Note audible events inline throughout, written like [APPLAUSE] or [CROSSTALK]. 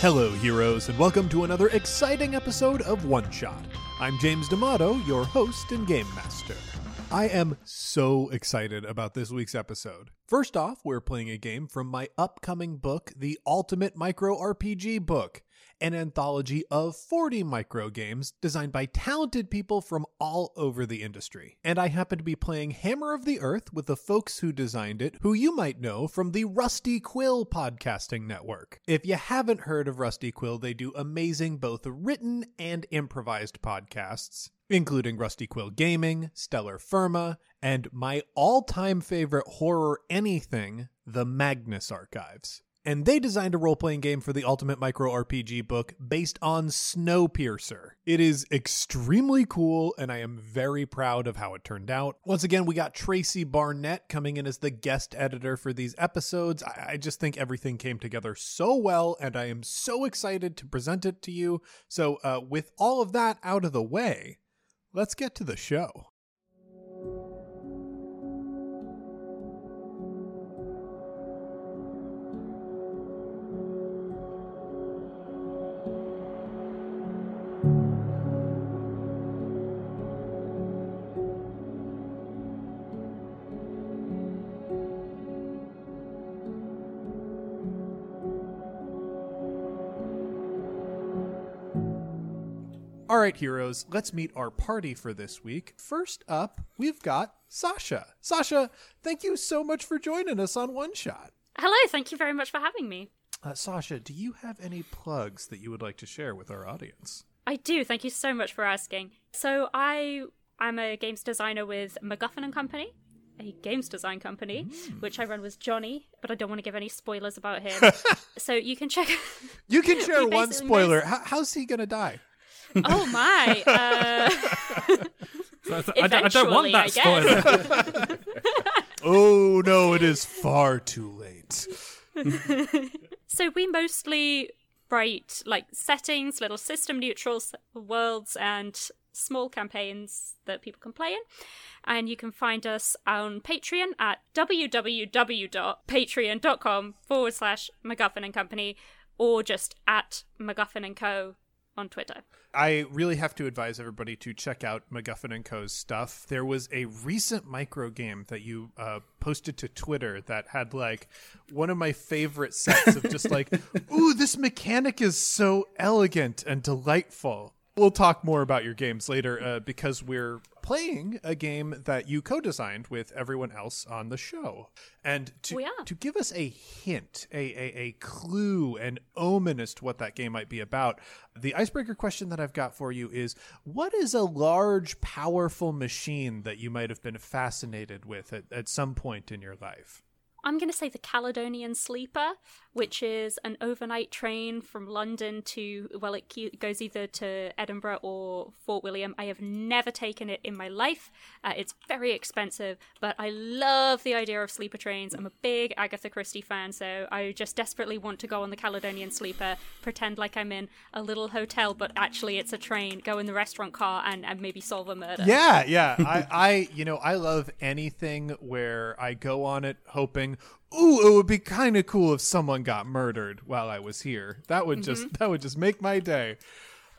Hello, heroes, and welcome to another exciting episode of One Shot. I'm James D'Amato, your host and game master. I am so excited about this week's episode. First off, we're playing a game from my upcoming book, The Ultimate Micro RPG Book, an anthology of 40 micro games designed by talented people from all over the industry. And I happen to be playing Hammer of the Earth with the folks who designed it, who you might know from the Rusty Quill podcasting network. If you haven't heard of Rusty Quill, they do amazing both written and improvised podcasts including Rusty Quill Gaming, Stellar Firma, and my all time favorite horror anything, The Magnus Archives. And they designed a role playing game for the Ultimate Micro RPG book based on Snowpiercer. It is extremely cool, and I am very proud of how it turned out. Once again, we got Tracy Barnett coming in as the guest editor for these episodes. I, I just think everything came together so well, and I am so excited to present it to you. So, uh, with all of that out of the way, let's get to the show. All right, heroes, let's meet our party for this week. First up, we've got Sasha. Sasha, thank you so much for joining us on One Shot. Hello, thank you very much for having me. Uh, Sasha, do you have any plugs that you would like to share with our audience? I do. Thank you so much for asking. So I I'm a games designer with MacGuffin and Company, a games design company, Mm. which I run with Johnny, but I don't want to give any spoilers about him. [LAUGHS] so you can check. You can [LAUGHS] share one spoiler. how's he going to die? Oh my! Uh, I don't, don't want that I spoiler. [LAUGHS] Oh, no, it is far too late. [LAUGHS] so we mostly write like settings, little system neutral worlds, and small campaigns that people can play in. And you can find us on Patreon at www.patreon.com forward slash MacGuffin and Company, or just at MacGuffin and Co. on Twitter. I really have to advise everybody to check out MacGuffin and Co.'s stuff. There was a recent micro game that you uh, posted to Twitter that had like one of my favorite sets of just like, [LAUGHS] ooh, this mechanic is so elegant and delightful. We'll talk more about your games later uh, because we're playing a game that you co-designed with everyone else on the show. And to We are. to give us a hint, a, a, a clue, an omen as to what that game might be about, the icebreaker question that I've got for you is what is a large, powerful machine that you might have been fascinated with at, at some point in your life? I'm going to say the Caledonian Sleeper, which is an overnight train from London to, well, it goes either to Edinburgh or Fort William. I have never taken it in my life. Uh, it's very expensive, but I love the idea of sleeper trains. I'm a big Agatha Christie fan, so I just desperately want to go on the Caledonian Sleeper, pretend like I'm in a little hotel, but actually it's a train, go in the restaurant car, and, and maybe solve a murder. Yeah, yeah. I, I, you know, I love anything where I go on it hoping, ooh, it would be kind of cool if someone got murdered while I was here. That would just, that would just make my day.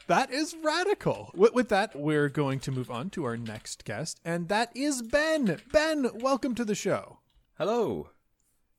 That is radical. With, with that, we're going to move on to our next guest, and that is Ben. Ben, welcome to the show. Hello.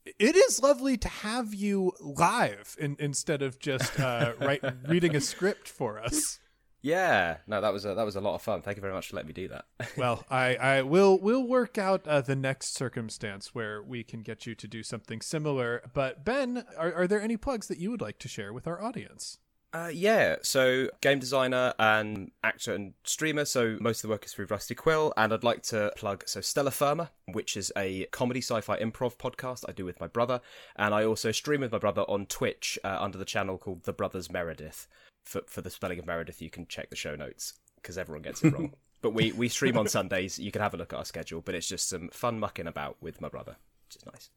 It is lovely to have you live in, instead of just uh, write, [LAUGHS] reading a script for us. Yeah, no, that was a, that was a lot of fun. Thank you very much for letting me do that. [LAUGHS] Well, I, I will will work out uh, the next circumstance where we can get you to do something similar. But Ben, are, are there any plugs that you would like to share with our audience? Uh, yeah, so game designer and actor and streamer. So most of the work is through Rusty Quill, and I'd like to plug so Stellar Firma, which is a comedy sci-fi improv podcast I do with my brother, and I also stream with my brother on Twitch uh, under the channel called The Brothers Meredith. For for the spelling of Meredith, you can check the show notes because everyone gets it wrong. [LAUGHS] but we we stream on Sundays. You can have a look at our schedule, but it's just some fun mucking about with my brother, which is nice.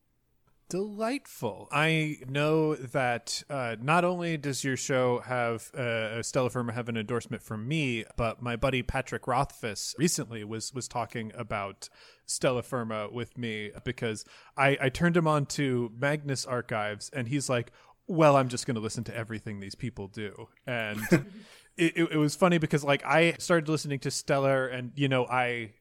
Delightful. I know that uh, not only does your show have uh, Stellar Firma have an endorsement from me, but my buddy Patrick Rothfuss recently was was talking about Stellar Firma with me because I, I turned him on to Magnus Archives and he's like, well, I'm just going to listen to everything these people do. And [LAUGHS] it, it, it was funny because like I started listening to Stellar and, you know, I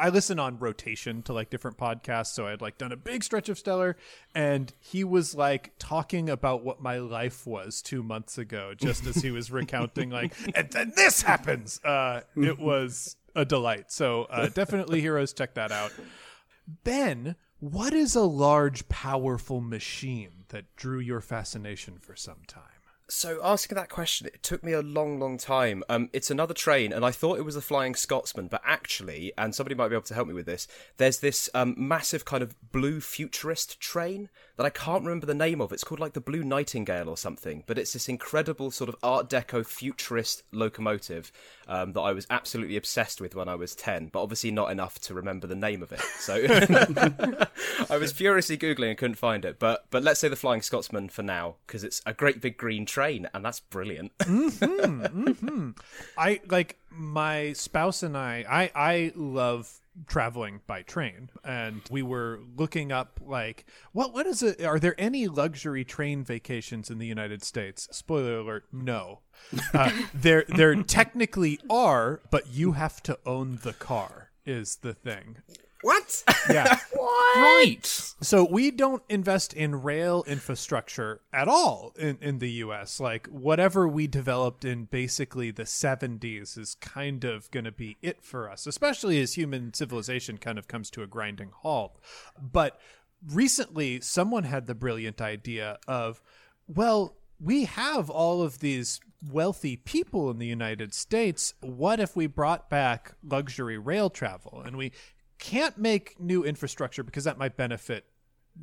I listen on rotation to like different podcasts. So I had like done a big stretch of Stellar, and he was like talking about what my life was two months ago, just as he was [LAUGHS] recounting, like, and then this happens. Uh, it was a delight. So uh, definitely, heroes, check that out. Ben, what is a large, powerful machine that drew your fascination for some time? So asking that question, it took me a long, long time. Um, it's another train, and I thought it was the Flying Scotsman, but actually, and somebody might be able to help me with this. There's this um, massive kind of blue futurist train that I can't remember the name of. It's called like the Blue Nightingale or something, but it's this incredible sort of Art Deco futurist locomotive um, that I was absolutely obsessed with when I was ten, but obviously not enough to remember the name of it. So [LAUGHS] I was furiously googling and couldn't find it. But but let's say the Flying Scotsman for now because it's a great big green train, and that's brilliant. [LAUGHS] mm-hmm, mm-hmm. I like my spouse and I. I I love traveling by train and we were looking up like what what is it are there any luxury train vacations in the United States? Spoiler alert no. Uh, [LAUGHS] there there technically are but you have to own the car is the thing what? Yeah. [LAUGHS] what? Right. So we don't invest in rail infrastructure at all in, in the US. Like whatever we developed in basically the 70s is kind of going to be it for us, especially as human civilization kind of comes to a grinding halt. But recently someone had the brilliant idea of well, we have all of these wealthy people in the United States. What if we brought back luxury rail travel and we can't make new infrastructure because that might benefit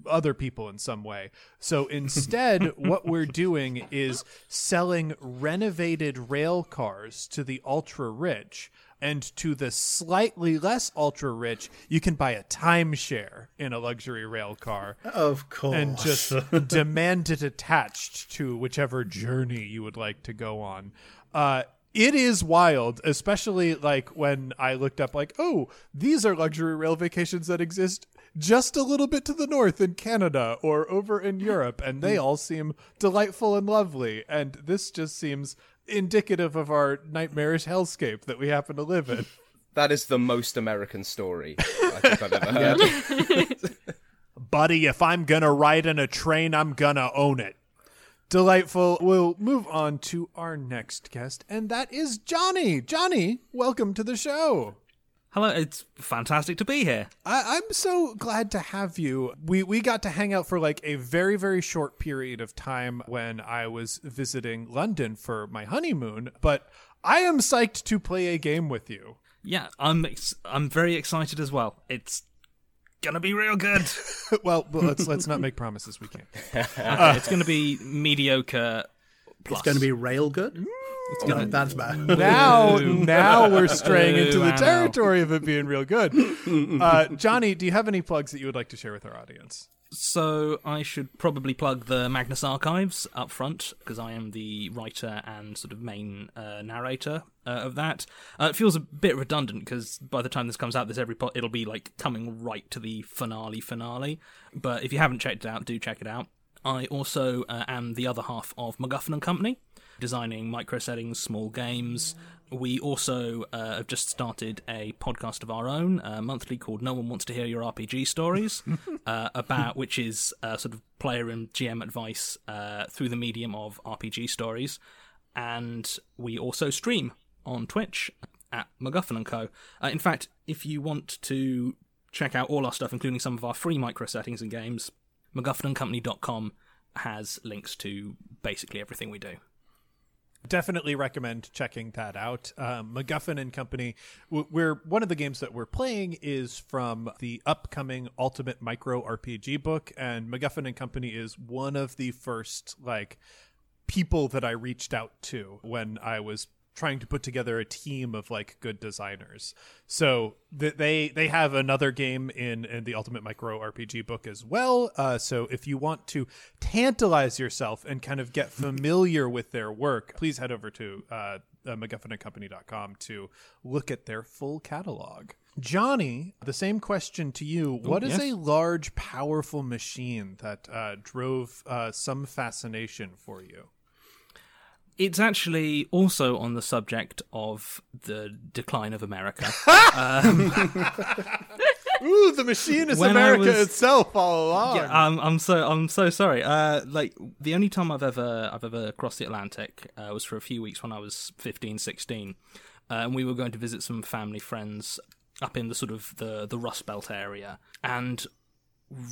other people in some way. So [LAUGHS] instead, what we're doing is selling renovated rail cars to the ultra rich. And to the slightly less ultra rich, you can buy a timeshare in a luxury rail car. Of course. And just demand it attached to whichever journey you would like to go on. Uh, it is wild, especially like when I looked up, like, oh, these are luxury rail vacations that exist just a little bit to the north in Canada or over in Europe, and they all seem delightful and lovely. And this just seems indicative of our nightmarish hellscape that we happen to live in. [LAUGHS] That is the most American story I think I've ever [LAUGHS] heard. [LAUGHS] Buddy, if I'm gonna ride in a train, I'm gonna own it. Delightful. We'll move on to our next guest, and that is Johnny. Johnny, welcome to the show. Hello, it's fantastic to be here. I, am so glad to have you. We we got to hang out for like a very very short period of time when I was visiting London for my honeymoon, but I am psyched to play a game with you. Yeah, I'm ex- I'm very excited as well. It's gonna be real good. [LAUGHS] well, let's let's not make promises we can't. [LAUGHS] Uh, it's gonna be mediocre. Plus. It's gonna be rail good. It's gonna, that's bad. Now, now we're straying into the territory of it being real good. Uh, Johnny, do you have any plugs that you would like to share with our audience? So I should probably plug the Magnus Archives up front because I am the writer and sort of main uh, narrator uh, of that. Uh, it feels a bit redundant because by the time this comes out, this every po- it'll be like coming right to the finale finale. But if you haven't checked it out, do check it out. I also uh, am the other half of MacGuffin and Company, designing micro settings, small games. We also uh, have just started a podcast of our own, uh, monthly called "No One Wants to Hear Your RPG Stories," [LAUGHS] uh, about which is uh, sort of player and GM advice uh, through the medium of RPG stories. And we also stream on Twitch at MacGuffin and Co. Uh, in fact, if you want to check out all our stuff, including some of our free micro settings and games, MacGuffinandCompany.com has links to basically everything we do. Definitely recommend checking that out. Um, MacGuffin and Company. We're one of the games that we're playing is from the upcoming Ultimate Micro RPG book, and MacGuffin and Company is one of the first like people that I reached out to when I was trying to put together a team of like good designers. So th- they they have another game in in the Ultimate Micro RPG book as well. Uh, so if you want to tantalize yourself and kind of get familiar with their work, please head over to uh, uh, MacGuffinandCompany.com to look at their full catalog. Johnny, the same question to you. What is yes. a large, powerful machine that uh, drove uh, some fascination for you? It's actually also on the subject of the decline of America. [LAUGHS] [LAUGHS] Ooh, the machine is America was- itself all along. Yeah, um, I'm so I'm so sorry. Uh, like the only time I've ever I've ever crossed the Atlantic uh, was for a few weeks when I was 15, 16, uh, and we were going to visit some family friends up in the sort of the the Rust Belt area, and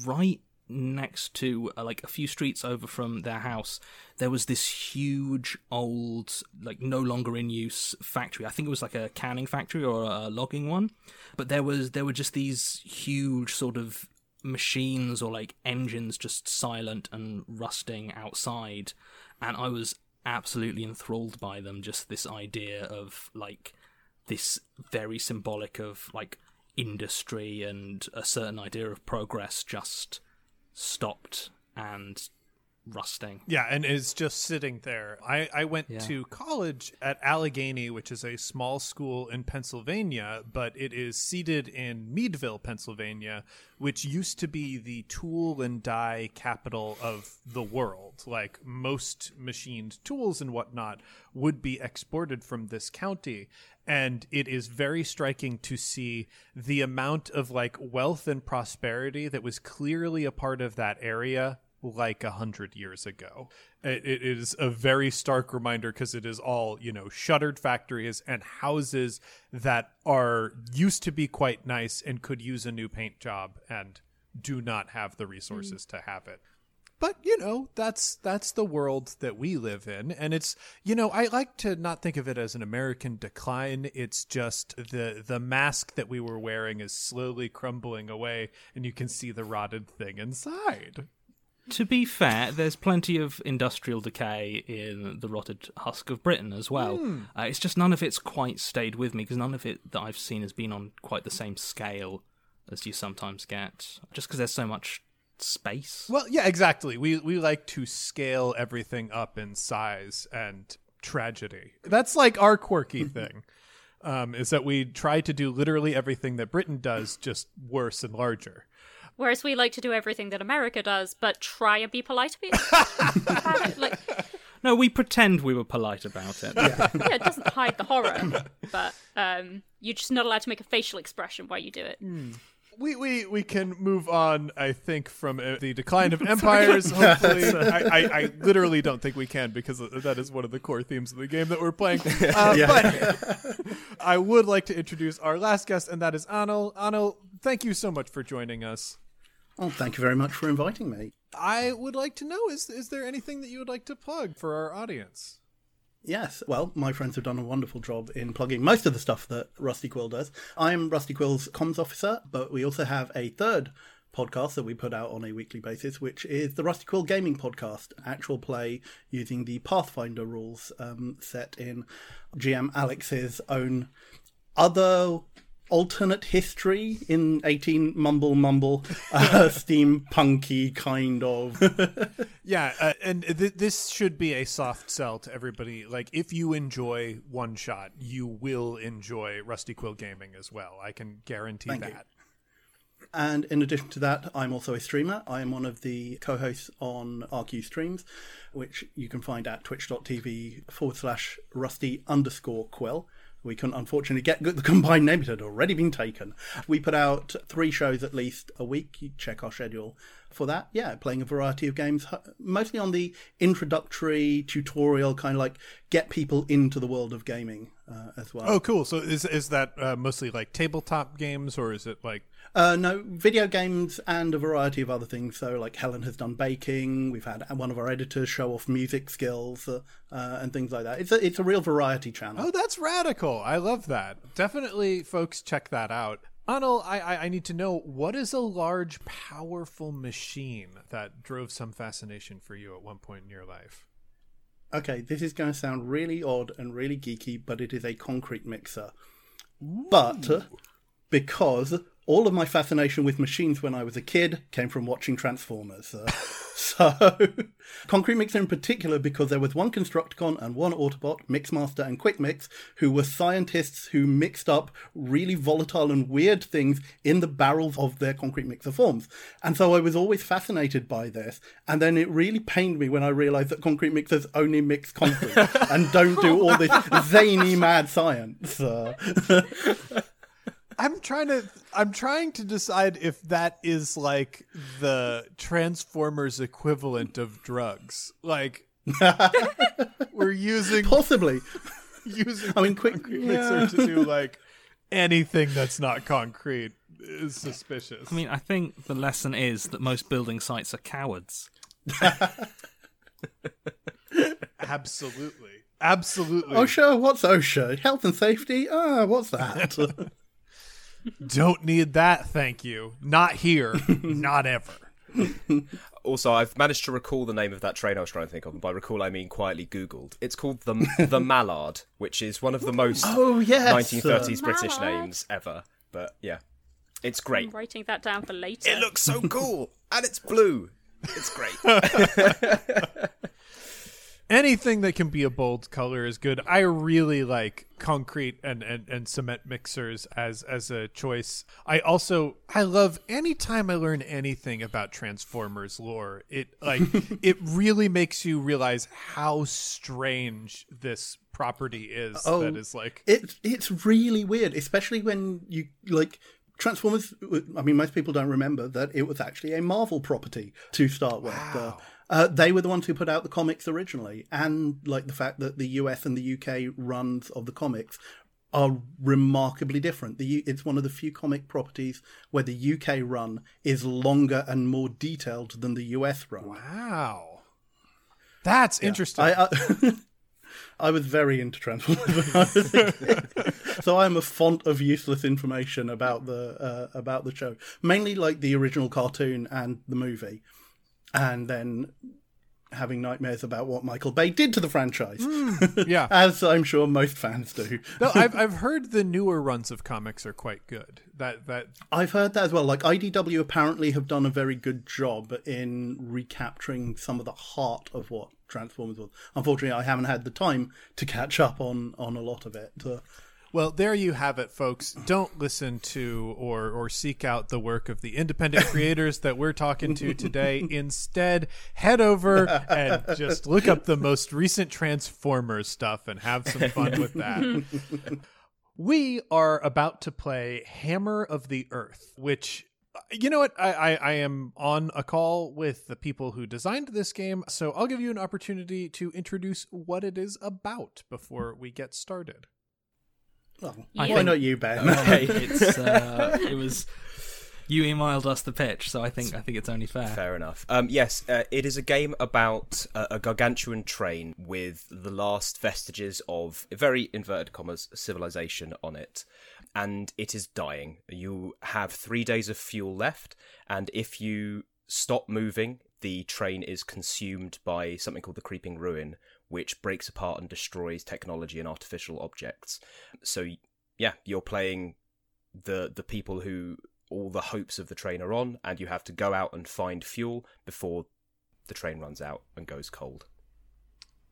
right next to uh, like a few streets over from their house there was this huge old like no longer in use factory. I think it was like a canning factory or a logging one. But there was there were just these huge sort of machines or like engines just silent and rusting outside. And i was absolutely enthralled by them just this idea of like this very symbolic of like industry and a certain idea of progress just stopped and rusting. Yeah, and is just sitting there. I, I went Yeah. to college at Allegheny, which is a small school in Pennsylvania, but it is seated in Meadville, Pennsylvania, which used to be the tool and die capital of the world. Like most machined tools and whatnot would be exported from this county. And it is very striking to see the amount of like wealth and prosperity that was clearly a part of that area like a hundred years ago. It, it is a very stark reminder because it is all you know shuttered factories and houses that are used to be quite nice and could use a new paint job and do not have the resources to have it. But you know that's that's the world that we live in, and it's you know I like to not think of it as an American decline. It's just the the mask that we were wearing is slowly crumbling away, and you can see the rotted thing inside. To be fair, there's plenty of industrial decay in the rotted husk of Britain as well. Uh, it's just none of it's quite stayed with me because none of it that I've seen has been on quite the same scale as you sometimes get. Just because there's so much space. Well, yeah, exactly. We we like to scale everything up in size and tragedy. That's like our quirky [LAUGHS] thing. Um, is that we try to do literally everything that Britain does, just worse and larger. Whereas we like to do everything that America does, but try and be polite about it. [LAUGHS] Like, No, we pretend we were polite about it. [LAUGHS] yeah, it doesn't hide the horror, but um, you're just not allowed to make a facial expression while you do it. We, we we can move on, I think, from uh, the decline of [LAUGHS] empires. Hopefully, I, I, I literally don't think we can because that is one of the core themes of the game that we're playing. Uh, But I would like to introduce our last guest, and that is Anil. Anil, thank you so much for joining us. Oh, thank you very much for inviting me. I would like to know is is there anything that you would like to plug for our audience? Yes, well, my friends have done a wonderful job in plugging most of the stuff that Rusty Quill does. I'm Rusty Quill's comms officer, but we also have a third podcast that we put out on a weekly basis, which is the Rusty Quill Gaming Podcast, actual play using the Pathfinder rules um, set in GM Alex's own other alternate history in 18 mumble mumble uh, [LAUGHS] steampunky kind of [LAUGHS] Yeah, uh, and th- this should be a soft sell to everybody. Like, if you enjoy One Shot, you will enjoy Rusty Quill Gaming as well. I can guarantee Thank you. that. And in addition to that, I'm also a streamer. I am one of the co hosts on RQ Streams, which you can find at twitch.tv forward slash rusty underscore quill. We couldn't unfortunately get the [LAUGHS] combined name, it had already been taken. We put out three shows at least a week. You check our schedule for that. Yeah, playing a variety of games, mostly on the introductory tutorial, kind of like get people into the world of gaming uh, as well. Oh, cool. So is is that uh, mostly like tabletop games, or is it like Uh, no, video games and a variety of other things. So, like Helen has done baking. We've had one of our editors show off music skills uh, uh, and things like that. It's a it's a real variety channel. Oh, that's radical. I love that. Definitely, folks, check that out. Anil, I, I, I need to know what is a large, powerful machine that drove some fascination for you at one point in your life? Okay, this is going to sound really odd and really geeky, but it is a concrete mixer. But because all of my fascination with machines when I was a kid came from watching Transformers. Uh, [LAUGHS] so, Concrete Mixer in particular, because there was one Constructicon and one Autobot, Mixmaster and Quick Mix, who were scientists who mixed up really volatile and weird things in the barrels of their Concrete Mixer forms. And so I was always fascinated by this. And then it really pained me when I realized that Concrete Mixers only mix concrete [LAUGHS] and don't do all this zany mad science. Uh, [LAUGHS] I'm trying to I'm trying to decide if that is like the Transformers equivalent of drugs. Like [LAUGHS] we're using possibly. using I mean, quick concrete yeah. mixer to do like anything that's not concrete is suspicious. I mean, I think the lesson is that most building sites are cowards. [LAUGHS] absolutely. Absolutely. OSHA? What's OSHA? Health and safety? Ah, what's that? [LAUGHS] Don't need that, thank you. Not here. [LAUGHS] not ever. Also, I've managed to recall the name of that train I was trying to think of, and by recall I mean quietly Googled. It's called the the [LAUGHS] Mallard, which is one of the most oh, yes. 1930s British Mallard. names ever. But yeah, it's I'm great. writing that down for later. It looks so cool, and it's blue. It's great. [LAUGHS] Anything that can be a bold color is good. I really like concrete and, and, and cement mixers as as a choice. I also I love anytime I learn anything about Transformers lore. It like [LAUGHS] it really makes you realize how strange this property is Oh. that is like It's it's really weird, especially when you like Transformers. I mean, most people don't remember that it was actually a Marvel property to start with. Uh, uh, they were the ones who put out the comics originally, and like the fact that the US and the UK runs of the comics are remarkably different. The it's one of the few comic properties where the UK run is longer and more detailed than the US run. wow. That's interesting. I, I, [LAUGHS] I was very into Transformers when I was a kid. so I am a font of useless information about the uh, about the show. Mainly like the original cartoon and the movie, and then having nightmares about what Michael Bay did to the franchise, yeah. [LAUGHS] as I'm sure most fans do. No, [LAUGHS] I've I've heard the newer runs of comics are quite good. That that I've heard that as well. Like IDW apparently have done a very good job in recapturing some of the heart of what Transformers was. Unfortunately, I haven't had the time to catch up on on a lot of it. Uh, Well, there you have it, folks. Don't listen to or or seek out the work of the independent creators that we're talking to today. [LAUGHS] Instead, head over and just look up the most recent Transformers stuff and have some fun with that. [LAUGHS] we are about to play Hammer of the Earth, which you know what? I, I, I am on a call with the people who designed this game, so I'll give you an opportunity to introduce what it is about before we get started. Well, I why think- not you, Ben? Okay. [LAUGHS] It's uh, it was you emailed us the pitch, so I think I think it's only fair. Fair enough. Um, yes, uh, it is a game about uh, a gargantuan train with the last vestiges of very inverted commas civilization on it, and it is dying. You have three days of fuel left, and if you stop moving, the train is consumed by something called the creeping ruin, which breaks apart and destroys technology and artificial objects. So, yeah, you're playing the the people who all the hopes of the train are on, and you have to go out and find fuel before the train runs out and goes cold.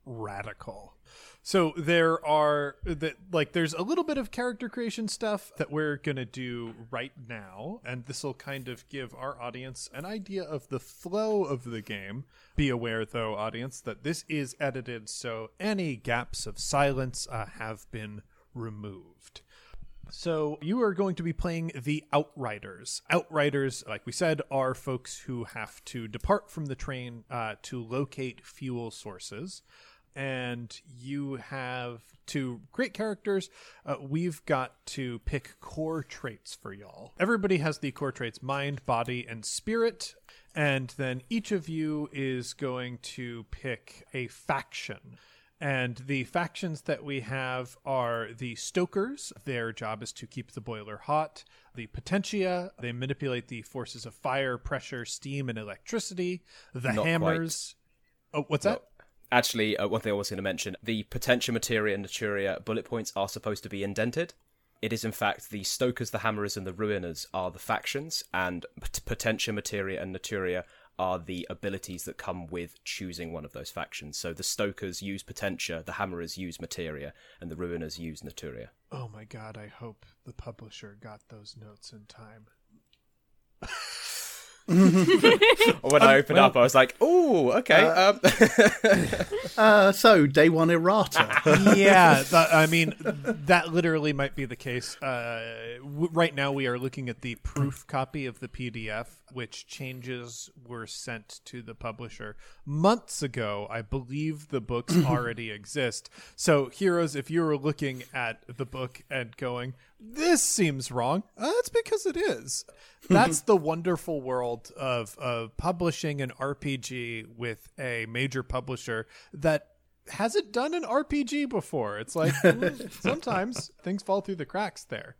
radical. So there are that like there's a little bit of character creation stuff that we're to do right now and this will kind of give our audience an idea of the flow of the game. Be aware though audience that this is edited so any gaps of silence uh, have been removed. So you are going to be playing the Outriders. Outriders, like we said, are folks who have to depart from the train uh, to locate fuel sources. And you have to create characters. Uh, we've got to pick core traits for y'all. Everybody has the core traits mind, body, and spirit. And then each of you is going to pick a faction. And the factions that we have are the Stokers. Their job is to keep the boiler hot. The Potentia, they manipulate the forces of fire, pressure, steam, and electricity. The Not Hammers. Oh, what's that? Actually, uh, one thing I was going to mention: the Potentia Materia and Naturia bullet points are supposed to be indented. it is in fact the Stokers, the Hammerers, and the Ruiners are the factions, and Potentia, Materia, and Naturia are the abilities that come with choosing one of those factions. So the Stokers use Potentia, the Hammerers use Materia, and the Ruiners use Naturia. Oh my god, I hope the publisher got those notes in time. [LAUGHS] [LAUGHS] when I opened well- up, I was like, "Oh, okay." um, [LAUGHS] [LAUGHS] Uh, so, day one errata. yeah, th- I mean, that literally might be the case. Uh, w- right now, we are looking at the proof copy of the PDF, which changes were sent to the publisher months ago. I believe the books already exist. So, heroes, if you were looking at the book and going, "This seems wrong," uh, that's because it is. That's [LAUGHS] the wonderful world of of publishing an RPG with a major publisher that hasn't done an RPG before. It's like [LAUGHS] mm, sometimes things fall through the cracks there.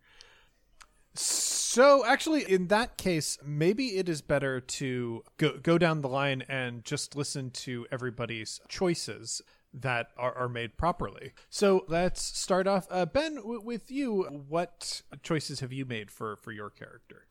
So actually in that case maybe it is better to go go down the line and just listen to everybody's choices that are, are made properly. So let's start off uh, Ben w- with you what choices have you made for for your character?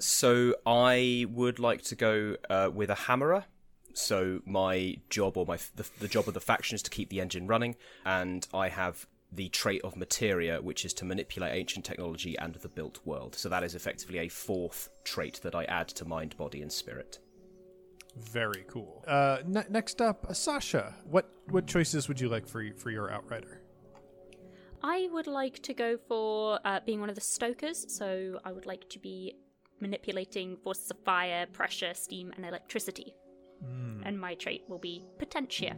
so I would like to go uh, with a hammerer. So my job, or my the, the job of the faction, is to keep the engine running, and I have the trait of materia, which is to manipulate ancient technology and the built world. So that is effectively a fourth trait that I add to mind, body, and spirit. Very cool. Uh, ne- next up, uh, Sasha. What what choices would you like for y- for your outrider? I would like to go for uh, being one of the stokers, so I would like to be manipulating forces of fire, pressure, steam, and electricity. And my trait will be Potentia.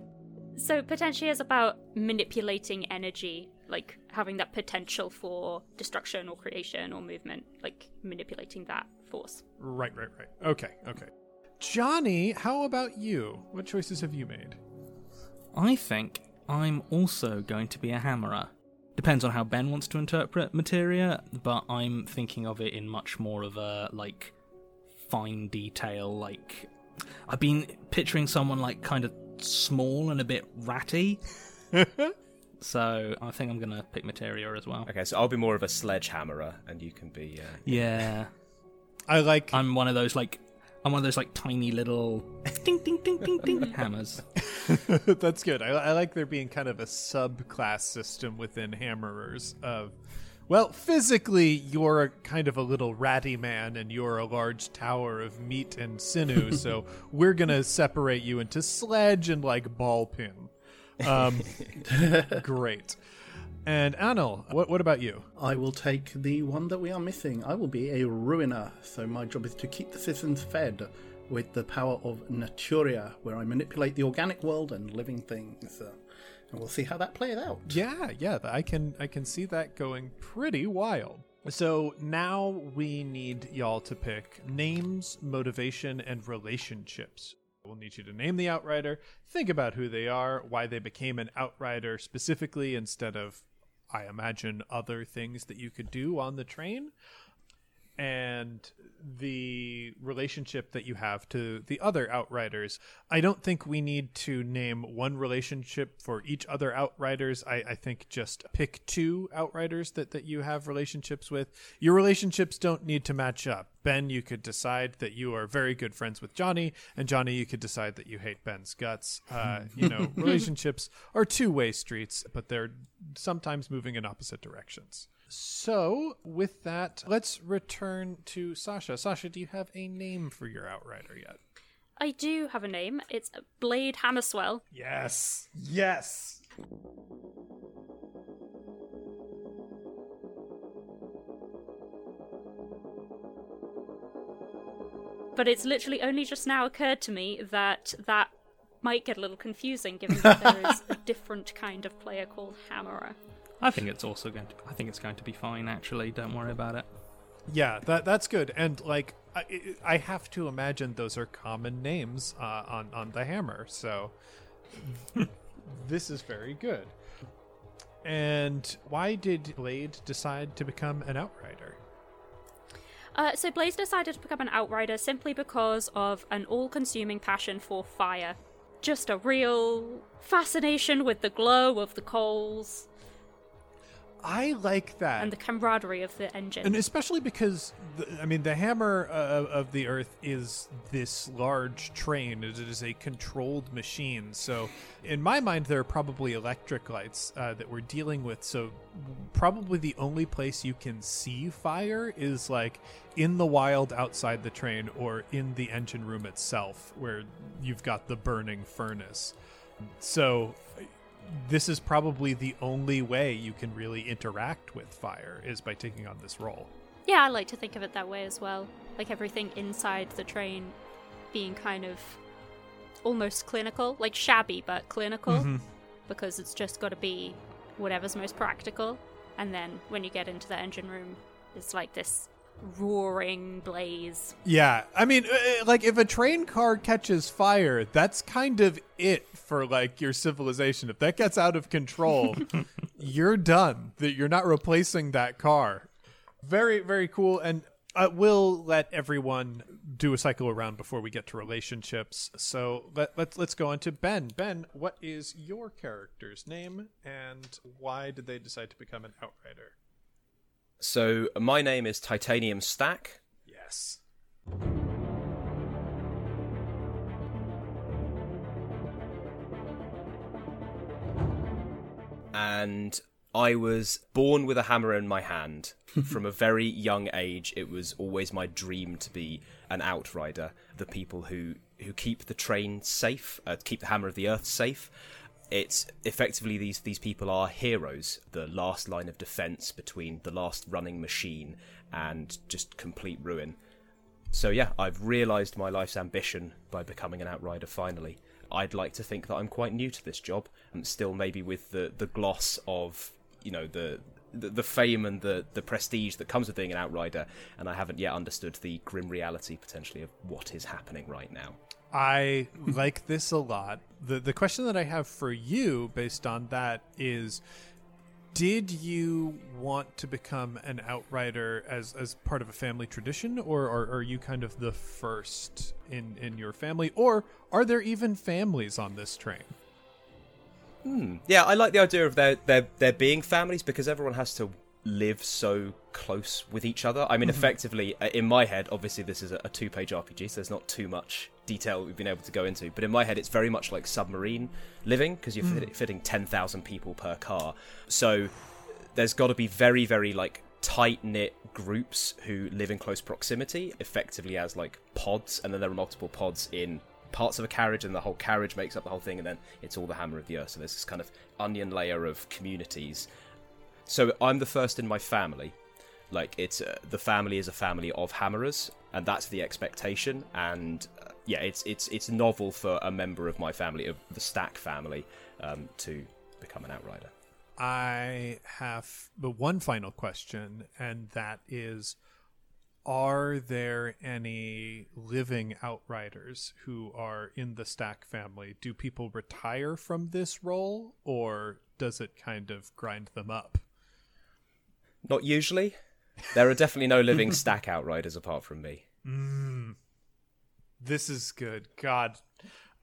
So, Potentia is about manipulating energy, like having that potential for destruction or creation or movement, like manipulating that force. Right, right, right. Okay, okay. Johnny, how about you? What choices have you made? I think I'm also going to be a hammerer. Depends on how Ben wants to interpret materia, but I'm thinking of it in much more of a like fine detail. Like I've been picturing someone like kind of small and a bit ratty. [LAUGHS] so I think I'm gonna pick materia as well. Okay, so I'll be more of a sledgehammerer, and you can be. Uh, Yeah, I like I'm one of those like I'm one of those like tiny little ding ding ding ding ding [LAUGHS] hammers. [LAUGHS] that's good. I, I like there being kind of a subclass system within hammerers of well, physically you're a kind of a little ratty man and you're a large tower of meat and sinew, [LAUGHS] so we're gonna separate you into sledge and like ball peen. Um, [LAUGHS] great. And Anil, what what about you? I will take the one that we are missing. I will be a ruiner, so my job is to keep the citizens fed with the power of Naturia, where I manipulate the organic world and living things. And we'll see how that plays out. Yeah, yeah, I can I can see that going pretty wild. So now we need y'all to pick names, motivation, and relationships. We'll need you to name the outrider, think about who they are, why they became an outrider specifically instead of I imagine other things that you could do on the train and the relationship that you have to the other outriders. I don't think we need to name one relationship for each other outriders. I, I think just pick two outriders that, that you have relationships with. Your relationships don't need to match up. Ben, you could decide that you are very good friends with Johnny, and Johnny, you could decide that you hate Ben's guts. Uh, you know, [LAUGHS] relationships are two way streets, but they're sometimes moving in opposite directions. So, with that, let's return to Sasha. Sasha, do you have a name for your outrider yet? I do have a name. It's Blade Hammerswell. Yes. Yes. But it's literally only just now occurred to me that that might get a little confusing given that there is [LAUGHS] a different kind of player called Hammerer. I think it's also going to. I think it's going to be fine. Actually, don't worry about it. Yeah, that that's good. And like, I, I have to imagine those are common names uh, on on the hammer. So this is very good. And why did Blade decide to become an outrider? Uh, so Blaze decided to become an outrider simply because of an all-consuming passion for fire. just a real fascination with the glow of the coals I like that. and the camaraderie of the engine. And especially because, the, I mean, the hammer uh, of the Earth is this large train. It is a controlled machine. So, in my mind, there are probably electric lights uh, that we're dealing with. So, probably the only place you can see fire is like in the wild outside the train or in the engine room itself, where you've got the burning furnace. So, this is probably the only way you can really interact with fire is by taking on this role. Yeah, I like to think of it that way as well. Like everything inside the train being kind of almost clinical, like shabby but clinical, mm-hmm. because it's just got to be whatever's most practical. And then when you get into the engine room, it's like this roaring blaze. Yeah, I mean, uh, like if a train car catches fire, that's kind of it for like your civilization. If that gets out of control, [LAUGHS] you're done. That you're not replacing that car. Very, very cool. And uh, we'll let everyone do a cycle around before we get to relationships. So let, let's let's go on to Ben. Ben, what is your character's name, and why did they decide to become an outrider? So my name is Titanium Stack. Yes. and I was born with a hammer in my hand. [LAUGHS] From a very young age, it was always my dream to be an outrider, the people who who keep the train safe, uh, keep the hammer of the earth safe. It's effectively these these people are heroes, the last line of defense between the last running machine and just complete ruin. So yeah, I've realised my life's ambition by becoming an outrider finally. I'd like to think that I'm quite new to this job, and still maybe with the, the gloss of you know the, the the fame and the the prestige that comes with being an outrider, and I haven't yet understood the grim reality potentially of what is happening right now. I like this a lot. The the question that I have for you based on that is did you want to become an outrider as as part of a family tradition or are, are you kind of the first in in your family or are there even families on this train? Yeah, I like the idea of there there there being families because everyone has to live so close with each other. I mean, effectively, uh, in my head, obviously this is a, a two-page RPG, so there's not too much detail we've been able to go into. But in my head, it's very much like submarine living because you're fit- fitting ten thousand people per car. So there's got to be very very like tight knit groups who live in close proximity, effectively as like pods, and then there are multiple pods in parts of a carriage, and the whole carriage makes up the whole thing, and then it's all the hammer of the earth. So there's this kind of onion layer of communities. So I'm the first in my family. Like it's uh, the family is a family of hammerers, and that's the expectation. And yeah, it's it's it's novel for a member of my family, of the Stack family, um, to become an outrider. I have the one final question, and that is Are there any living outriders who are in the Stack family? Do people retire from this role, or does it kind of grind them up? Not usually. There are definitely no living [LAUGHS] Stack outriders apart from me. This is good. God,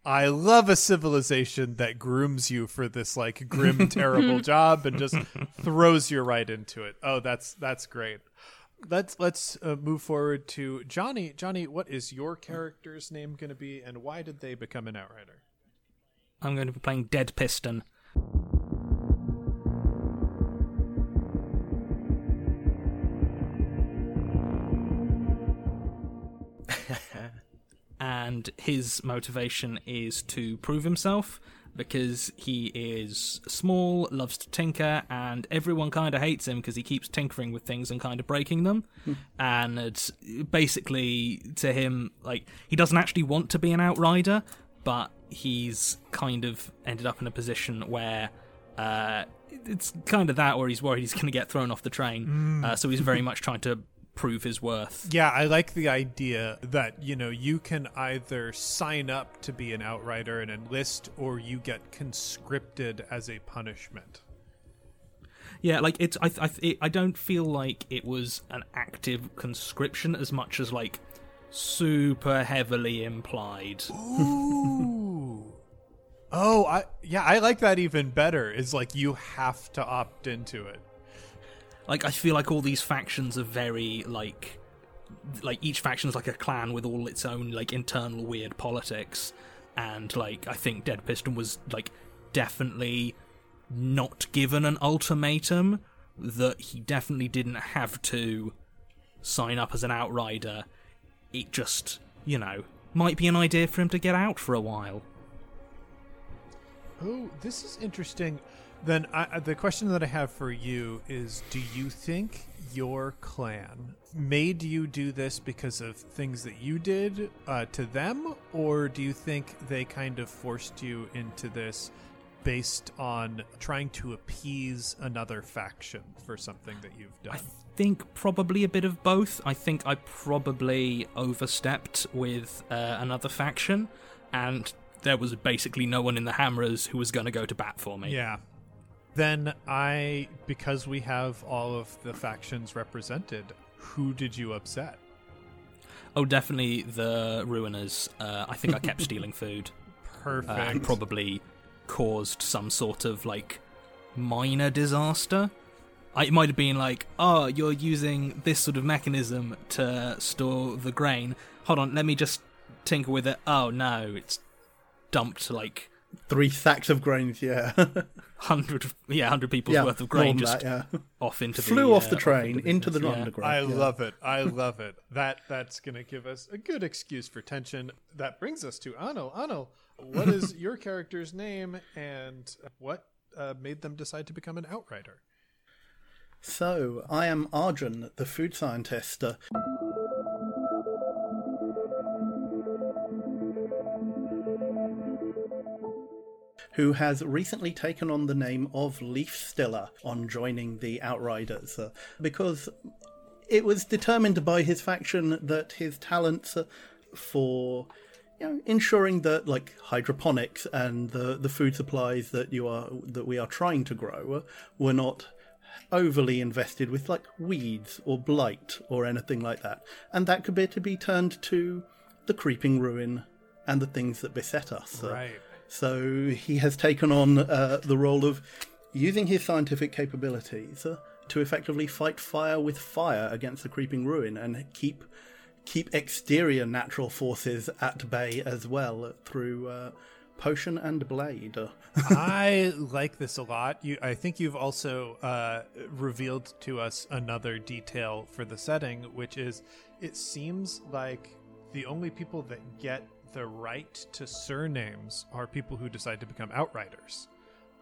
I love a civilization that grooms you for this like grim, [LAUGHS] terrible job and just throws you right into it. Oh, that's that's great. Let's let's uh, move forward to Johnny. Johnny, what is your character's name going to be, and why did they become an outrider? I'm going to be playing Dead Piston. And his motivation is to prove himself because he is small, loves to tinker, and everyone kind of hates him because he keeps tinkering with things and kind of breaking them. and it's basically, to him, like, he doesn't actually want to be an outrider, but he's kind of ended up in a position where uh, it's kind of that, where he's worried he's going to get thrown off the train. Uh, so he's very much trying to prove his worth. Yeah, I like the idea that, you know, you can either sign up to be an outrider and enlist, or you get conscripted as a punishment. Yeah, like it's. I I, it, I don't feel like it was an active conscription as much as like super heavily implied. [LAUGHS] Ooh. Oh, I yeah, I like that even better. Is like you have to opt into it. Like I feel like all these factions are very like like each faction is like a clan with all its own like internal weird politics and like I think Dead Piston was like definitely not given an ultimatum that he definitely didn't have to sign up as an outrider. It just, you know, might be an idea for him to get out for a while. Oh, this is interesting. Then I, the question that I have for you is: Do you think your clan made you do this because of things that you did uh, to them, or do you think they kind of forced you into this based on trying to appease another faction for something that you've done? I think probably a bit of both. I think I probably overstepped with uh, another faction, and there was basically no one in the Hammerers who was going to go to bat for me. Yeah. Then I, because we have all of the factions represented, who did you upset? Oh, definitely the Ruiners. Uh, I think I kept [LAUGHS] stealing food. Perfect. Uh, and probably caused some sort of like minor disaster. I, it might have been like, oh, you're using this sort of mechanism to store the grain. Hold on, let me just tinker with it. Oh no, it's dumped like Three sacks of grains, yeah. [LAUGHS] hundred, yeah, hundred people's yeah, worth of more grain just that, yeah. off into the Flew off uh, the train into the business. Yeah. underground. I yeah. love it. I [LAUGHS] love it. That that's gonna give us a good excuse for tension. That brings us to Anil. Anil, what is [LAUGHS] your character's name and what uh, made them decide to become an outrider? So, I am Arjun, the food scientist. Who has recently taken on the name of Leaf Stiller on joining the Outriders, uh, because it was determined by his faction that his talents uh, for you know, ensuring that like hydroponics and the the food supplies that you are that we are trying to grow uh, were not overly invested with like weeds or blight or anything like that, and that could be to be turned to the creeping ruin and the things that beset us. Uh, Right. So he has taken on uh, the role of using his scientific capabilities to effectively fight fire with fire against the creeping ruin and keep keep exterior natural forces at bay as well through uh, potion and blade. [LAUGHS] I like this a lot. You, I think you've also uh, revealed to us another detail for the setting, which is it seems like the only people that get the right to surnames are people who decide to become outriders.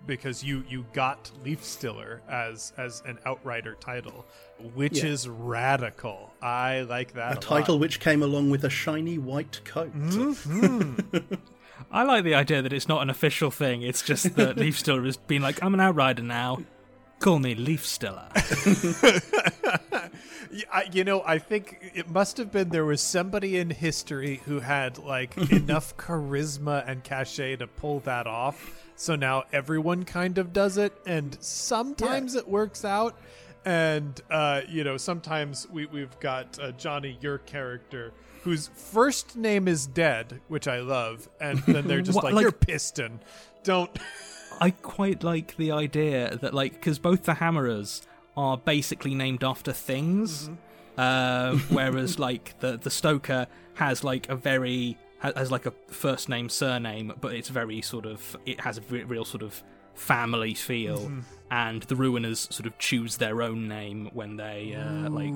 Because you you got Leaf Stiller as as an outrider title, which Yeah. is radical. I like that. a A, title lot. which came along with a shiny white coat. Mm-hmm. [LAUGHS] I like the idea that it's not an official thing. It's just that Leaf Stiller has been like, I'm an outrider now. Call me Leaf Stiller. Yeah, [LAUGHS] I- you know, I think it must have been there was somebody in history who had like [LAUGHS] enough charisma and cachet to pull that off. So now everyone kind of does it, and sometimes it works out. And uh, you know, sometimes we we've got uh, Johnny, your character, whose first name is Dead, which I love, and then they're just [LAUGHS] What, like, like- "You're Piston." Don't. I quite like the idea that, like, because both the Hammerers are basically named after things, uh, [LAUGHS] whereas, like, the the Stoker has like a very has like a first name surname, but it's very sort of it has a real sort of family feel, and the Ruiners sort of choose their own name when they uh, like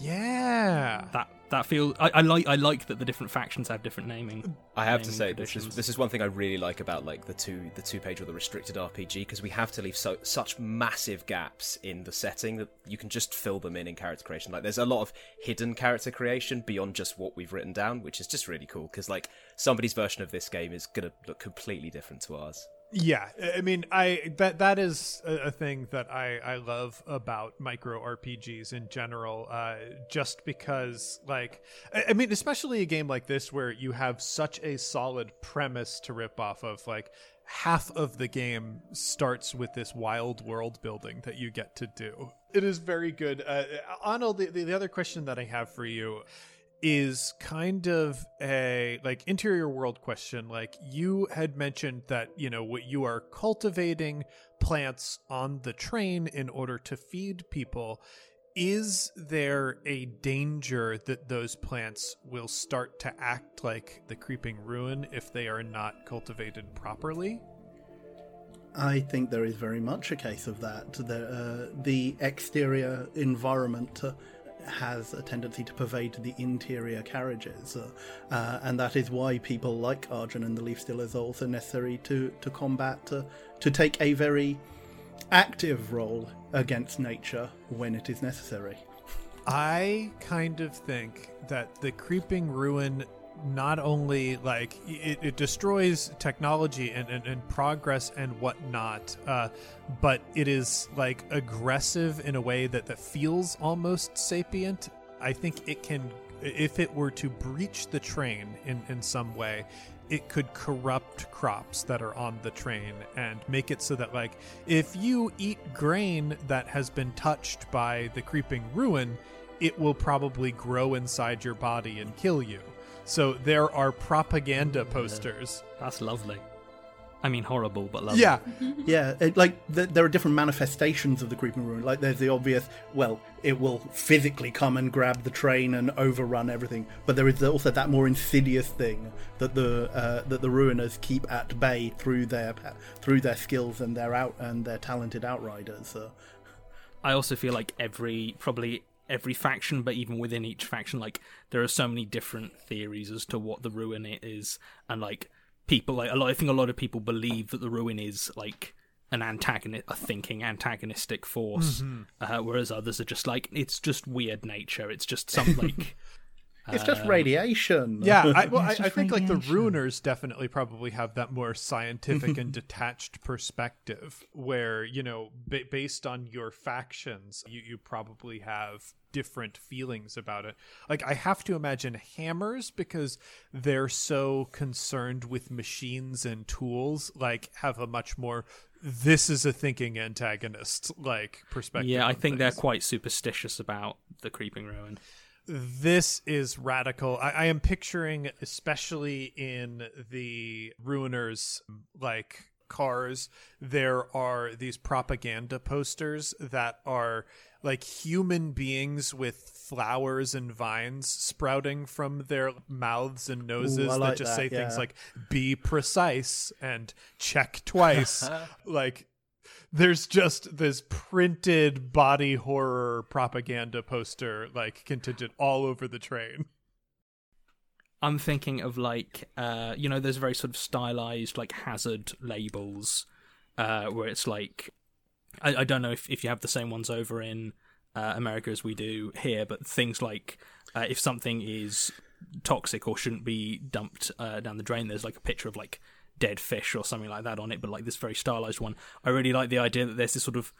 Yeah. that. That feel I, I like. I like that the different factions have different naming. I have to naming say this is this is one thing I really like about like the two the two page or the restricted RPG because we have to leave so such massive gaps in the setting that you can just fill them in in character creation. Like there's a lot of hidden character creation beyond just what we've written down, which is just really cool because like somebody's version of this game is gonna look completely different to ours. Yeah, I mean, I that that is a, thing that I I love about micro RPGs in general. Uh, just because, like, I, mean, especially a game like this where you have such a solid premise to rip off of, like. Half of the game starts with this wild world building that you get to do. It is very good. Uh, Anil, the, the other question that I have for you is kind of a like interior world question like you had mentioned that you know what you are cultivating plants on the train in order to feed people is there a danger that those plants will start to act like the creeping ruin if they are not cultivated properly? I think there is very much a case of that. The, uh, the exterior environment uh, has a tendency to pervade the interior carriages, uh, uh, and that is why people like Arjun and the Leaf Stealers are also necessary to to combat uh, to take a very active role against nature when it is necessary. I kind of think that the creeping ruin not only like it, it destroys technology and, and, and, progress and whatnot, uh, but it is like aggressive in a way that, that feels almost sapient. I think it can, if it were to breach the train in, in some way, it could corrupt crops that are on the train and make it so that like if you eat grain that has been touched by the creeping ruin it will probably grow inside your body and kill you so there are propaganda posters that's lovely I mean, horrible, but lovely. Yeah, [LAUGHS] yeah. It, like th- there are different manifestations of the creeping ruin. Like there's the obvious, well, it will physically come and grab the train and overrun everything. But there is also that more insidious thing that the uh, that the ruiners keep at bay through their through their skills and their out and their talented outriders. So. I also feel like every probably every faction, but even within each faction, like there are so many different theories as to what the ruin is, and like people like a lot. I think a lot of people believe that the ruin is like an antagonist, a thinking antagonistic force, mm-hmm. uh, whereas others are just like it's just weird nature. It's just some [LAUGHS] like. It's just uh, radiation. Yeah, I, well, [LAUGHS] I, I, think like the ruiners definitely probably have that more scientific and [LAUGHS] detached perspective, where you know, b- based on your factions, you you probably have different feelings about it. Like I have to imagine hammers because they're so concerned with machines and tools like have a much more this is a thinking antagonist like perspective. Yeah, I think things. they're quite superstitious about the creeping ruin this is radical. I, I, am picturing, especially in the ruiners, like cars, there are these propaganda posters that are like human beings with flowers and vines sprouting from their mouths and noses Ooh, like that just that, say yeah. things like be precise and check twice [LAUGHS] like there's just this printed body horror propaganda poster like contingent all over the train. I'm thinking of like uh you know there's very sort of stylized like hazard labels uh where it's like I, I don't know if, if you have the same ones over in uh, America as we do here, but things like uh, if something is toxic or shouldn't be dumped uh, down the drain, there's like a picture of like dead fish or something like that on it, but like this very stylized one. I really like the idea that there's this sort of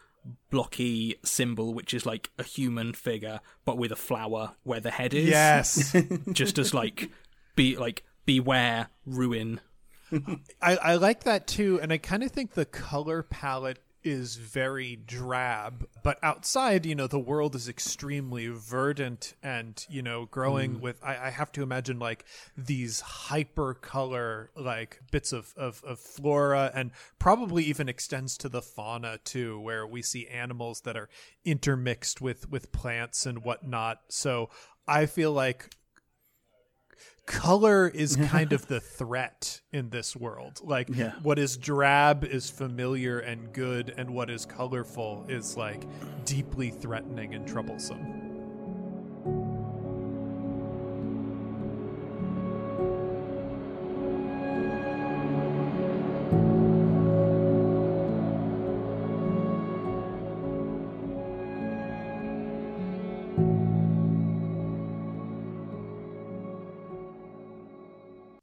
blocky symbol which is like a human figure but with a flower where the head is. Yes. [LAUGHS] Just as like be like beware ruin [LAUGHS] I, I like that too, and I kind of think the color palette is very drab, but outside, you know, the world is extremely verdant and, you know, growing mm. with, I, I, have to imagine like these hyper color, like bits of, of, of flora and probably even extends to the fauna too, where we see animals that are intermixed with, with plants and whatnot. So I feel like color is kind of [LAUGHS] the threat in this world. Like yeah. what is drab is familiar and good, and what is colorful is like deeply threatening and troublesome.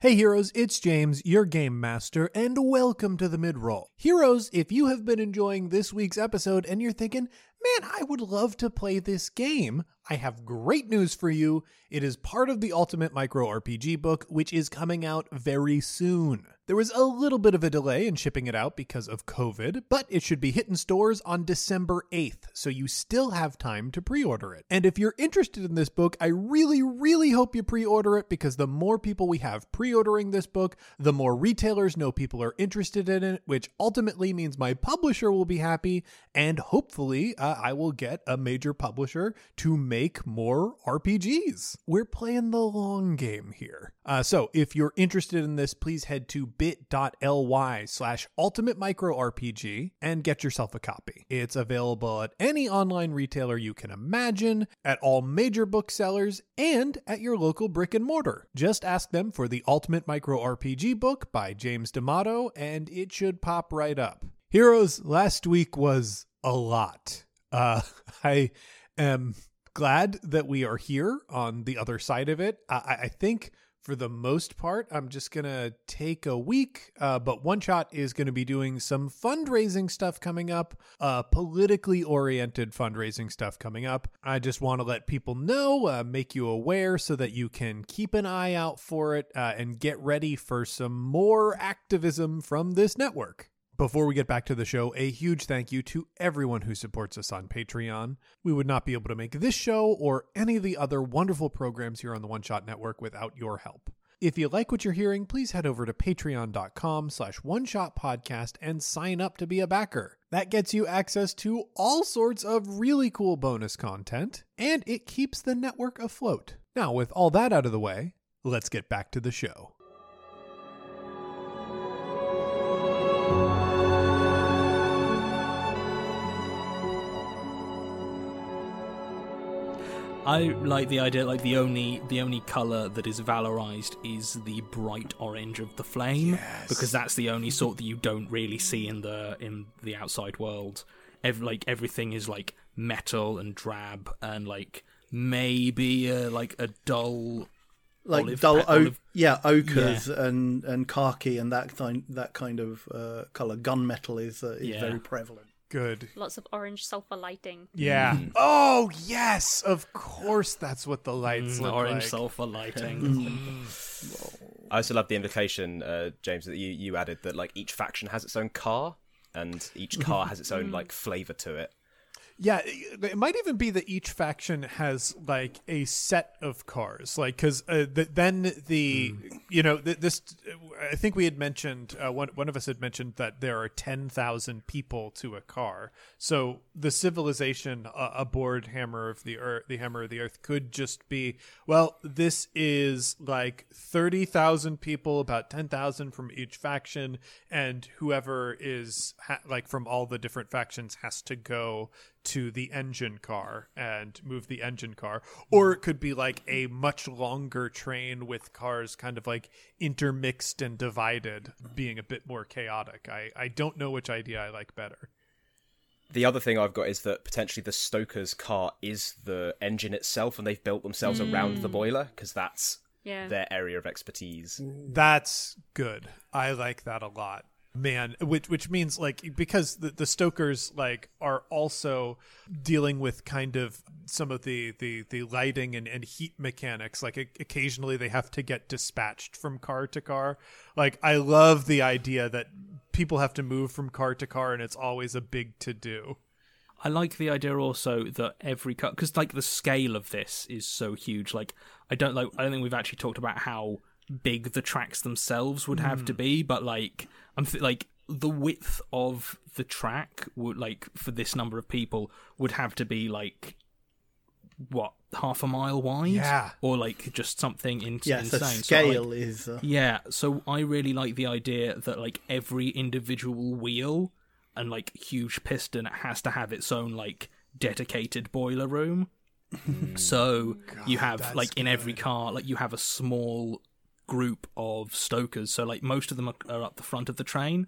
Hey heroes, it's James, your game master, and welcome to the midroll. Heroes, if you have been enjoying this week's episode and you're thinking, man, I would love to play this game, I have great news for you. It is part of the Ultimate Micro RPG book, which is coming out very soon. There was a little bit of a delay in shipping it out because of COVID, but it should be hitting stores on December 8th, so you still have time to pre order it. And if you're interested in this book, I really, really hope you pre order it because the more people we have pre ordering this book, the more retailers know people are interested in it, which ultimately means my publisher will be happy, and hopefully uh, I will get a major publisher to make more RPGs. We're playing the long game here. Uh, so if you're interested in this, please head to bit.ly slash ultimate micro RPG and get yourself a copy. It's available at any online retailer you can imagine, at all major booksellers, and at your local brick and mortar. Just ask them for the Ultimate Micro RPG book by James D'Amato, and it should pop right up. Heroes, last week was a lot. Uh, [LAUGHS] I am glad that we are here on the other side of it. I, I think for the most part, I'm just going to take a week. Uh, but One Shot is going to be doing some fundraising stuff coming up, uh, politically oriented fundraising stuff coming up. I just want to let people know, uh, make you aware so that you can keep an eye out for it uh, and get ready for some more activism from this network. Before we get back to the show, a huge thank you to everyone who supports us on Patreon. We would not be able to make this show or any of the other wonderful programs here on the One Shot Network without your help. If you like what you're hearing, please head over to patreon.com slash one shot podcast and sign up to be a backer. That gets you access to all sorts of really cool bonus content, and it keeps the network afloat. Now, with all that out of the way, let's get back to the show. I like the idea like the only the only color that is valorized is the bright orange of the flame because that's the only sort that you don't really see in the in the outside world. Ev- like everything is like metal and drab and like maybe uh, like a dull like olive dull, o- olive- yeah, ochres and and khaki and that kind that kind of uh, color. Gunmetal is uh, is Yeah. very prevalent. Good. Lots of orange sulfur lighting. Yeah. Oh, yes. Of course, that's what the lights Mm, look orange like. sulfur lighting. [LAUGHS] I also love the indication, uh, James, that you, you added that like each faction has its own car, and each car has its own like flavor to it. Yeah, it might even be that each faction has like a set of cars, like because uh, th- then the you know th- this. I think we had mentioned uh, one one of us had mentioned that there are ten thousand people to a car, so the civilization uh, aboard Hammer of the Earth, the Hammer of the Earth, could just be well. This is like thirty thousand people, about ten thousand from each faction, and whoever is ha- like from all the different factions has to go to the engine car and move the engine car. Or it could be like a much longer train with cars kind of like intermixed and divided being a bit more chaotic. I i don't know which idea i like better. The other thing I've got is that potentially the Stoker's car is the engine itself, and they've built themselves around the hmm. boiler because that's Yeah. their area of expertise. that's good. I like that a lot man which which means like because the, the stokers like are also dealing with kind of some of the the the lighting and, and heat mechanics. Like o- occasionally they have to get dispatched from car to car. Like i love the idea that people have to move from car to car and it's always a big to do. I like the idea also that every cut because like the scale of this is so huge. Like I don't like I don't think we've actually talked about how big the tracks themselves would have to hmm. be, but like I'm th- like the width of the track would like for this number of people would have to be like what half a mile wide, Yeah. or like just something in- Yes, the insane. So, like, scale is. Uh, yeah, so I really like the idea that like every individual wheel and like huge piston has to have its own like dedicated boiler room. so you have like in every car, like you have a small group of stokers. So like most of them are, are up the front of the train.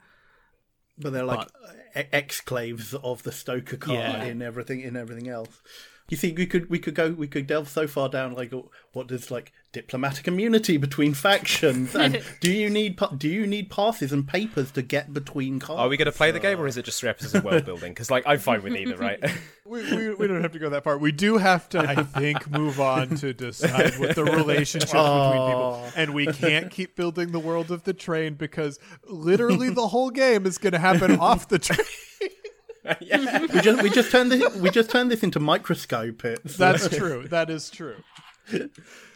but they're like e- exclaves of the Stoker car Yeah. in everything in everything else. You think we could we could go we could delve so far down like uh, what does like diplomatic immunity between [LAUGHS] factions and [LAUGHS] do you need pa- do you need passes and papers to get between cards? Are we going to play the game, or is it just three episodes of world [LAUGHS] building? Because like I'm fine with either, right? We, we, we don't have to go that far. We do have to, I think, move on to decide what the relationships between people. And we can't keep building the world of the train because literally the whole game is going to happen off the train. [LAUGHS] we just we just turned this we just turned this into microscope. It's, That's true. That is true. [LAUGHS]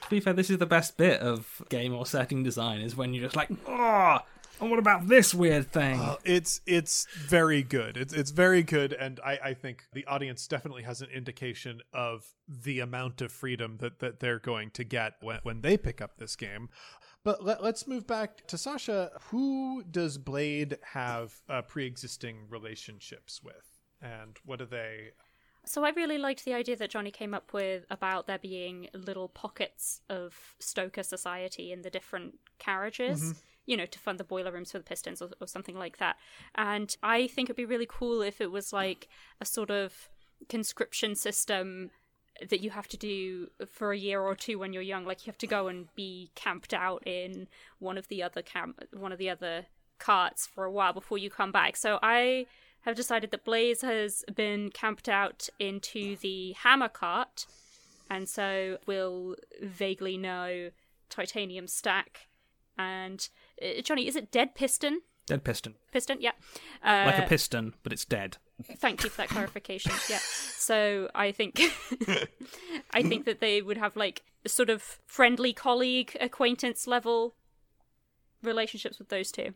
To be fair, this is the best bit of game or setting design is when you're just like, oh, and what about this weird thing? Uh, it's it's very good. It's it's very good, and I, I think the audience definitely has an indication of the amount of freedom that, that they're going to get when, when they pick up this game. But let, us move back to Sasha. Who does Blaze have uh, pre-existing relationships with, and what are they? So I really liked the idea that Johnny came up with about there being little pockets of Stoker society in the different carriages. Mm-hmm. You know, to fund the boiler rooms for the Pistons or, or something like that. And I think it'd be really cool if it was like a sort of conscription system that you have to do for a year or two when you're young. Like you have to go and be camped out in one of the other camp, one of the other carts for a while before you come back. So I have decided that Blaze has been camped out into the hammer cart, and so we'll vaguely know titanium stack. And uh, Johnny, is it dead piston? Dead piston. Piston, yeah. Uh, Like a piston, but it's dead. Thank you for that clarification. Yeah. So I think [LAUGHS] I think that they would have like a sort of friendly colleague, acquaintance level relationships with those two.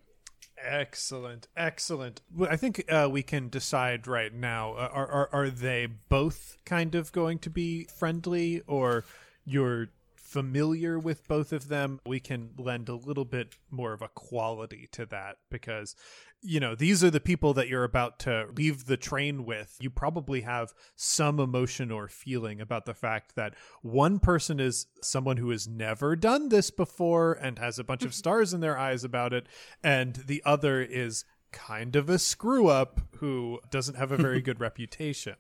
Excellent, excellent. Well, I think uh, we can decide right now. Uh, are, are are they both kind of going to be friendly, or you're familiar with both of them? We can lend a little bit more of a quality to that because you know these are the people that you're about to leave the train with. You probably have some emotion or feeling about the fact that one person is someone who has never done this before and has a bunch of [LAUGHS] stars in their eyes about it, and the other is kind of a screw up who doesn't have a very [LAUGHS] good reputation.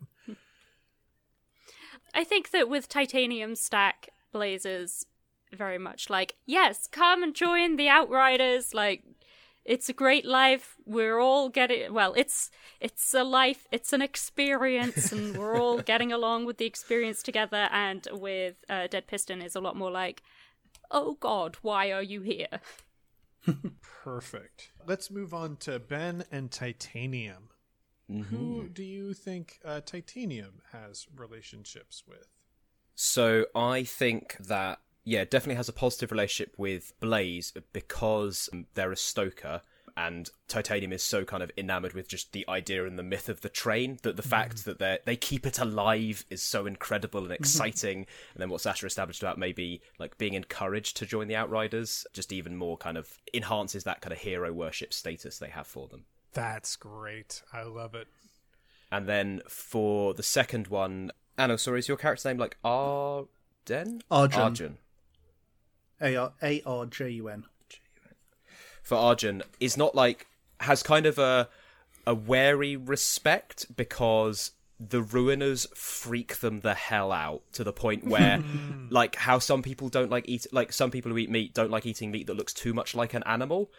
I think that with Titanium Stack, Blazers very much like, yes, come and join the Outriders. Like, it's a great life. We're all getting well. It's it's a life. It's an experience, and we're [LAUGHS] all getting along with the experience together. And with uh, Dead Piston is a lot more like, oh God, why are you here? Perfect. [LAUGHS] Let's move on to Ben and Titanium. Who do you think uh, Titanium has relationships with? So I think that yeah, definitely has a positive relationship with Blaze because um, they're a stoker and Titanium is so kind of enamored with just the idea and the myth of the train that the fact mm-hmm. that they they keep it alive is so incredible and mm-hmm. exciting. and then what Sasha established about maybe like being encouraged to join the Outriders just even more kind of enhances that kind of hero worship status they have for them. That's great. I love it. And then for the second one, Ah, Anil, sorry, is your character's name like Arden? Arjun. Arjun. A R A R J U N. For Arjun is not like has kind of a a wary respect because the ruiners freak them the hell out to the point where [LAUGHS] like how some people don't like eat like some people who eat meat don't like eating meat that looks too much like an animal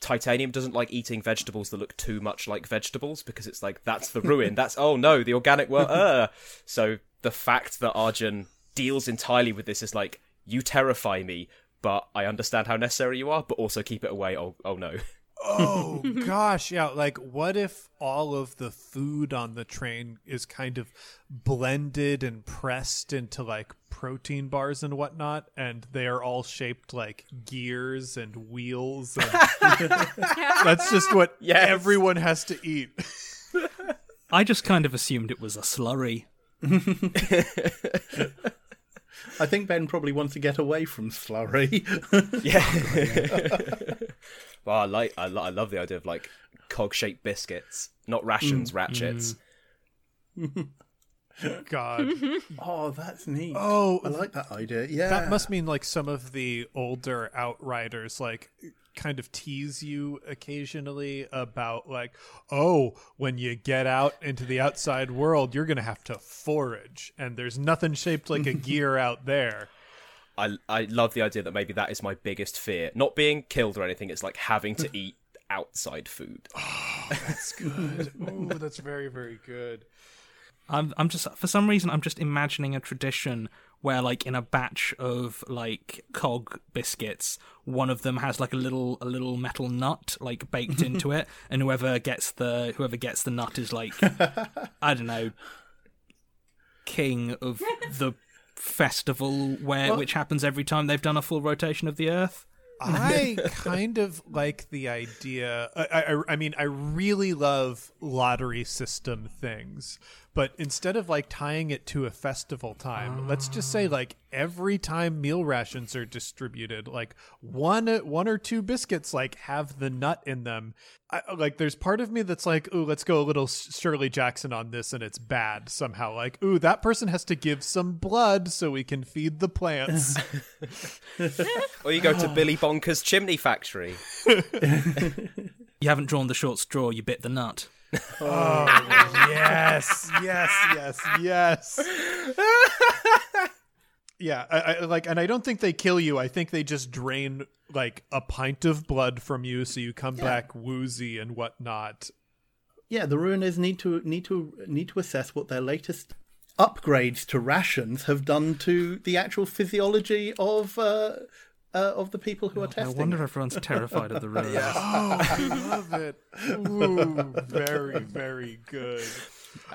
titanium doesn't like eating vegetables that look too much like vegetables because it's like that's the ruin. That's oh no the organic world uh. so the fact that arjun deals entirely with this is like you terrify me but i understand how necessary you are but also keep it away. Oh oh no [LAUGHS] Oh [LAUGHS] gosh, yeah. Like, what if all of the food on the train is kind of blended and pressed into like protein bars and whatnot, and they are all shaped like gears and wheels? And [LAUGHS] that's just what Yes. everyone has to eat. [LAUGHS] I just kind of assumed it was a slurry. I think Ben probably wants to get away from slurry. Yeah. Well, I like I, lo- I love the idea of like cog shaped biscuits, not rations, mm. ratchets. Mm. [LAUGHS] God, [LAUGHS] oh, that's neat. Oh, I like that idea. Yeah, that must mean like some of the older outriders like kind of tease you occasionally about like, oh, when you get out into the outside world, you're gonna have to forage, and there's nothing shaped like a [LAUGHS] gear out there. I I love the idea that maybe that is my biggest fear. Not being killed or anything, it's like having to [LAUGHS] eat outside food. Oh, that's good. Ooh, that's very very good. I'm I'm just for some reason I'm just imagining a tradition where like in a batch of like cog biscuits, one of them has like a little a little metal nut like baked into [LAUGHS] it, and whoever gets the whoever gets the nut is like [LAUGHS] I don't know king of the festival where which happens every time they've done a full rotation of the earth. I [LAUGHS] kind of like the idea. I, I, I mean, I really love lottery system things, but instead of like tying it to a festival time, let's just say like every time meal rations are distributed, like one one or two biscuits like have the nut in them. I, like, there's part of me that's like, ooh, let's go a little Shirley Jackson on this, and it's bad somehow. Like, ooh, that person has to give some blood so we can feed the plants. [LAUGHS] Or you go to Billy Bonker's chimney factory. [LAUGHS] You haven't drawn the short straw, you bit the nut. [LAUGHS] Oh, yes, yes, yes, yes. yeah, I, I like, and I don't think they kill you. I think they just drain like a pint of blood from you, so you come back woozy and whatnot. Yeah, the ruiners need to need to need to assess what their latest upgrades to rations have done to the actual physiology of uh, uh, of the people who are testing. I wonder if everyone's terrified of the [LAUGHS] ruins. Oh, I love it. Ooh, very, very good.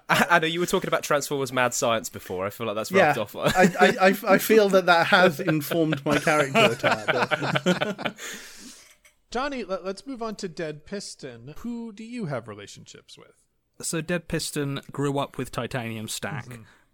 Anil, you were talking about Transformers Mad Science before. I feel like that's yeah, off. I, I, I, [LAUGHS] I feel that that has informed my character a tad. [LAUGHS] Johnny, let, let's move on to Dead Piston. Who do you have relationships with? so Dead Piston grew up with Titanium Stack,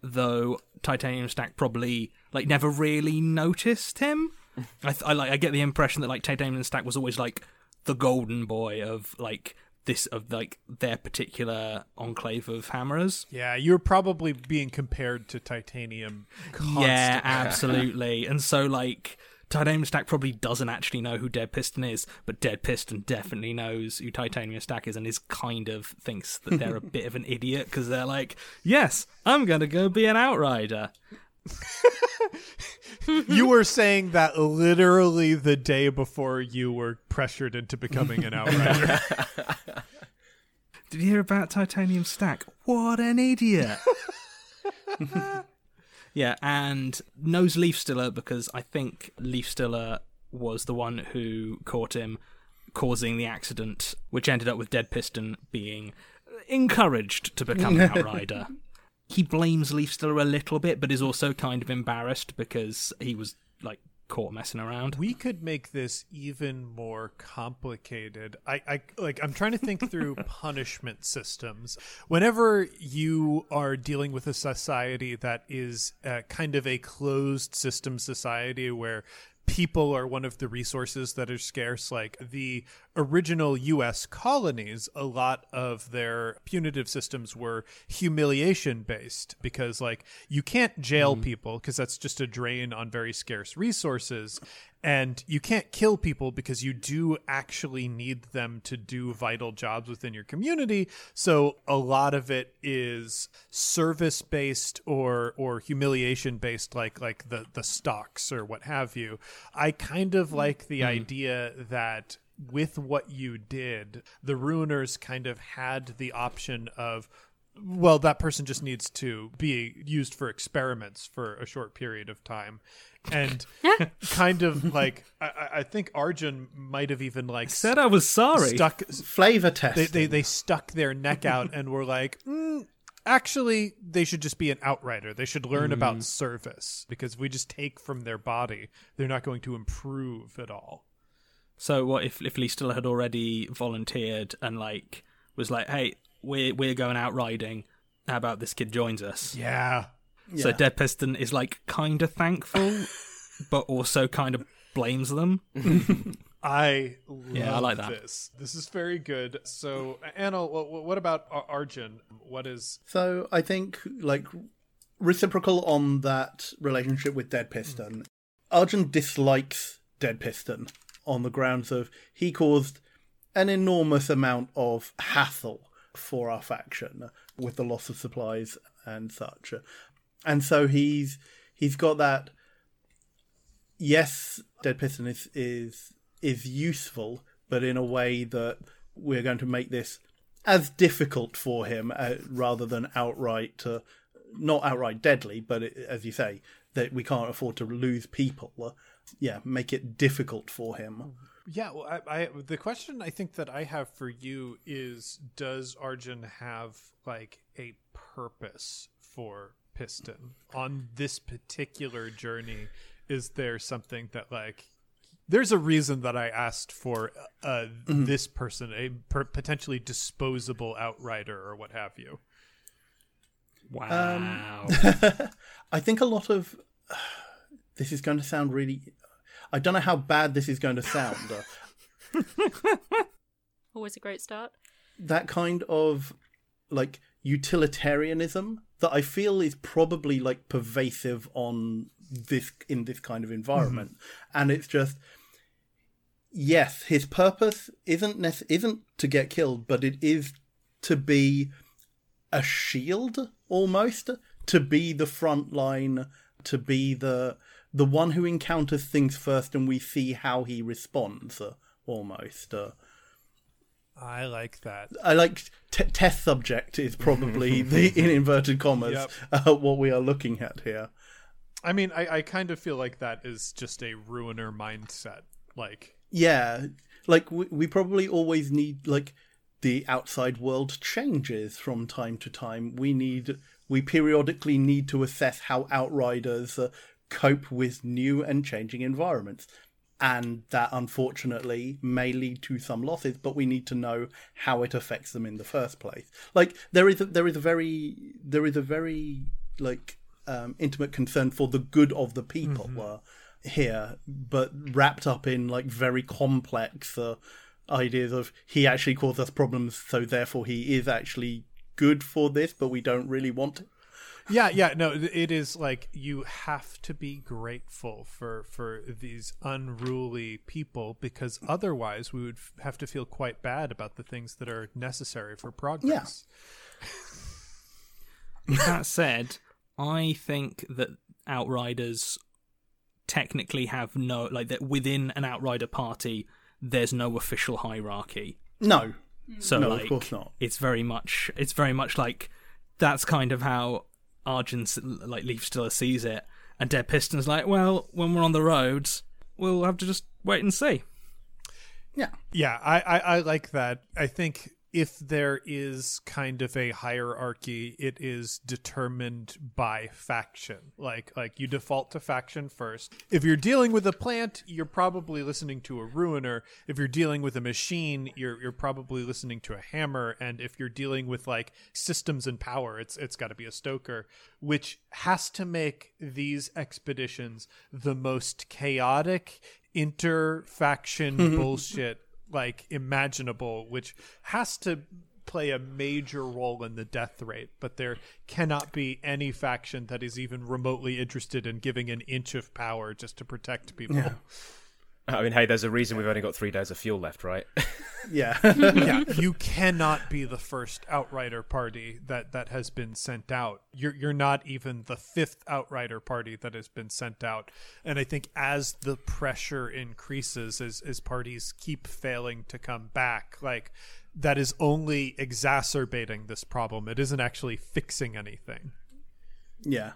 though Titanium Stack probably like never really noticed him. [LAUGHS] I, th- I like I get the impression that like Titanium Stack was always like the golden boy of like this of like their particular enclave of hammerers. Yeah, you're probably being compared to Titanium. Constantly. Yeah, [LAUGHS] absolutely. and so like Titanium Stack probably doesn't actually know who Dead Piston is, but Dead Piston definitely knows who Titanium Stack is and is kind of thinks that they're a [LAUGHS] bit of an idiot because they're like, yes, I'm going to go be an outrider. [LAUGHS] you were saying that literally the day before you were pressured into becoming an outrider. [LAUGHS] Did you hear about Titanium Stack? What an idiot! [LAUGHS] yeah, and knows Leaf Stiller because I think Leaf Stiller was the one who caught him, causing the accident, which ended up with Dead Piston being encouraged to become an outrider. He blames Leaf Stiller a little bit, but is also kind of embarrassed because he was like caught messing around. we could make this even more complicated. I, I like I'm trying to think through [LAUGHS] punishment systems. Whenever you are dealing with a society that is uh, kind of a closed system society where people are one of the resources that are scarce like the original US colonies a lot of their punitive systems were humiliation based because like you can't jail mm-hmm. people because that's just a drain on very scarce resources and you can't kill people because you do actually need them to do vital jobs within your community. So a lot of it is service based or or humiliation based like like the the stocks or what have you. I kind of mm-hmm. like the mm-hmm. idea that with what you did the ruiners kind of had the option of well that person just needs to be used for experiments for a short period of time. And kind of [LAUGHS] like I- I, I think Arjun might have even like Said I was sorry. stuck Flavor test. they, they they stuck their neck out and were like mm, actually they should just be an outrider. They should learn about service because if we just take from their body they're not going to improve at all So what if if Leaf Stiller had already volunteered and like was like, hey, we're we're going out riding. How about this kid joins us? yeah So Dead Piston is like kind of thankful, [LAUGHS] but also kind of blames them. [LAUGHS] I love Yeah, I like that. this. This is very good. So, Anil, what, what about Arjun? What is? So I think like reciprocal on that relationship with Dead Piston. Arjun dislikes Dead Piston on the grounds of he caused an enormous amount of hassle for our faction with the loss of supplies and such. And so he's he's got that yes, Dead Piston is is is useful, but in a way that we're going to make this as difficult for him uh, rather than outright uh, not outright deadly, but it, as you say, that we can't afford to lose people. Uh, yeah, make it difficult for him. Yeah, well, I, I the question I think that I have for you is: Does Arjun have like a purpose for Piston on this particular journey? Is there something that like? There's a reason that I asked for uh, Mm-hmm. this person, a per- potentially disposable outrider or what have you. Wow. [LAUGHS] I think a lot of [SIGHS] this is going to sound really. I don't know how bad this is going to sound. [LAUGHS] Always a great start. that kind of like utilitarianism that I feel is probably like pervasive on this in this kind of environment, mm-hmm. and it's just yes, his purpose isn't nec- isn't to get killed, but it is to be a shield almost to be the front line to be the the one who encounters things first and we see how he responds uh, almost uh, I like that. I like t- test subject is probably [LAUGHS] the in inverted commas Yep. uh, what we are looking at here. I mean, I, I kind of feel like that is just a ruiner mindset. Like, Yeah, like we, we probably always need like the outside world changes from time to time. We need we periodically need to assess how outriders uh, cope with new and changing environments. And that unfortunately may lead to some losses, but we need to know how it affects them in the first place. Like there is a, there is a very there is a very like um, intimate concern for the good of the people uh, here, but wrapped up in like very complex uh, ideas of he actually caused us problems, so therefore he is actually good for this, but we don't really want. Yeah, yeah, no, it is like you have to be grateful for for these unruly people because otherwise we would f- have to feel quite bad about the things that are necessary for progress. that said, I think that Outriders technically have no like that within an Outrider party. There's no official hierarchy. No, So No, like, of course not. It's very much. It's very much like that's kind of how Arjun like Leaf Stiller sees it, and Dead Piston's like, well, when we're on the roads, we'll have to just wait and see. yeah, Yeah, I, I, I like that. I think if there is kind of a hierarchy, it is determined by faction. Like like you default to faction first. If you're dealing with a plant, you're probably listening to a ruiner. If you're dealing with a machine, you're you're probably listening to a hammer. And if you're dealing with like systems and power, it's it's got to be a stoker, which has to make these expeditions the most chaotic inter-faction [LAUGHS] bullshit like imaginable which has to play a major role in the death rate but there cannot be any faction that is even remotely interested in giving an inch of power just to protect people I mean, hey, there's a reason we've only got three days of fuel left, right? [LAUGHS] yeah. [LAUGHS] yeah, you cannot be the first outrider party that that has been sent out. You're you're not even the fifth outrider party that has been sent out. And I think as the pressure increases as as parties keep failing to come back, like that is only exacerbating this problem. It isn't actually fixing anything. Yeah.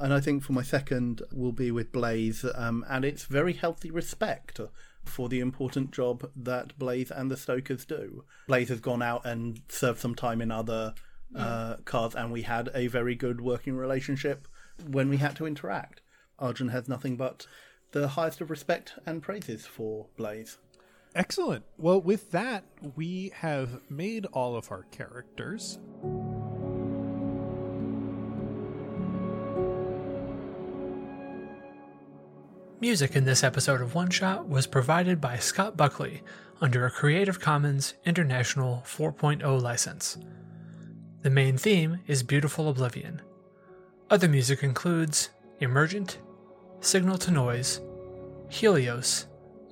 And I think for my second will be with Blaze, um, and it's very healthy respect for the important job that Blaze and the Stokers do. Blaze has gone out and served some time in other uh, cars, and we had a very good working relationship when we had to interact. Arjun has nothing but the highest of respect and praises for Blaze. Excellent. Well, with that, we have made all of our characters. Music in this episode of One Shot was provided by Scott Buckley under a Creative Commons International 4.0 license. The main theme is Beautiful Oblivion. Other music includes Emergent, Signal to Noise, Helios,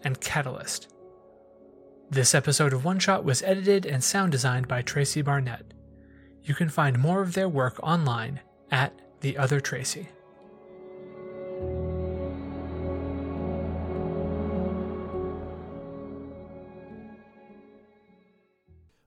and Catalyst. This episode of One Shot was edited and sound designed by Tracy Barnett. You can find more of their work online at The Other Tracy.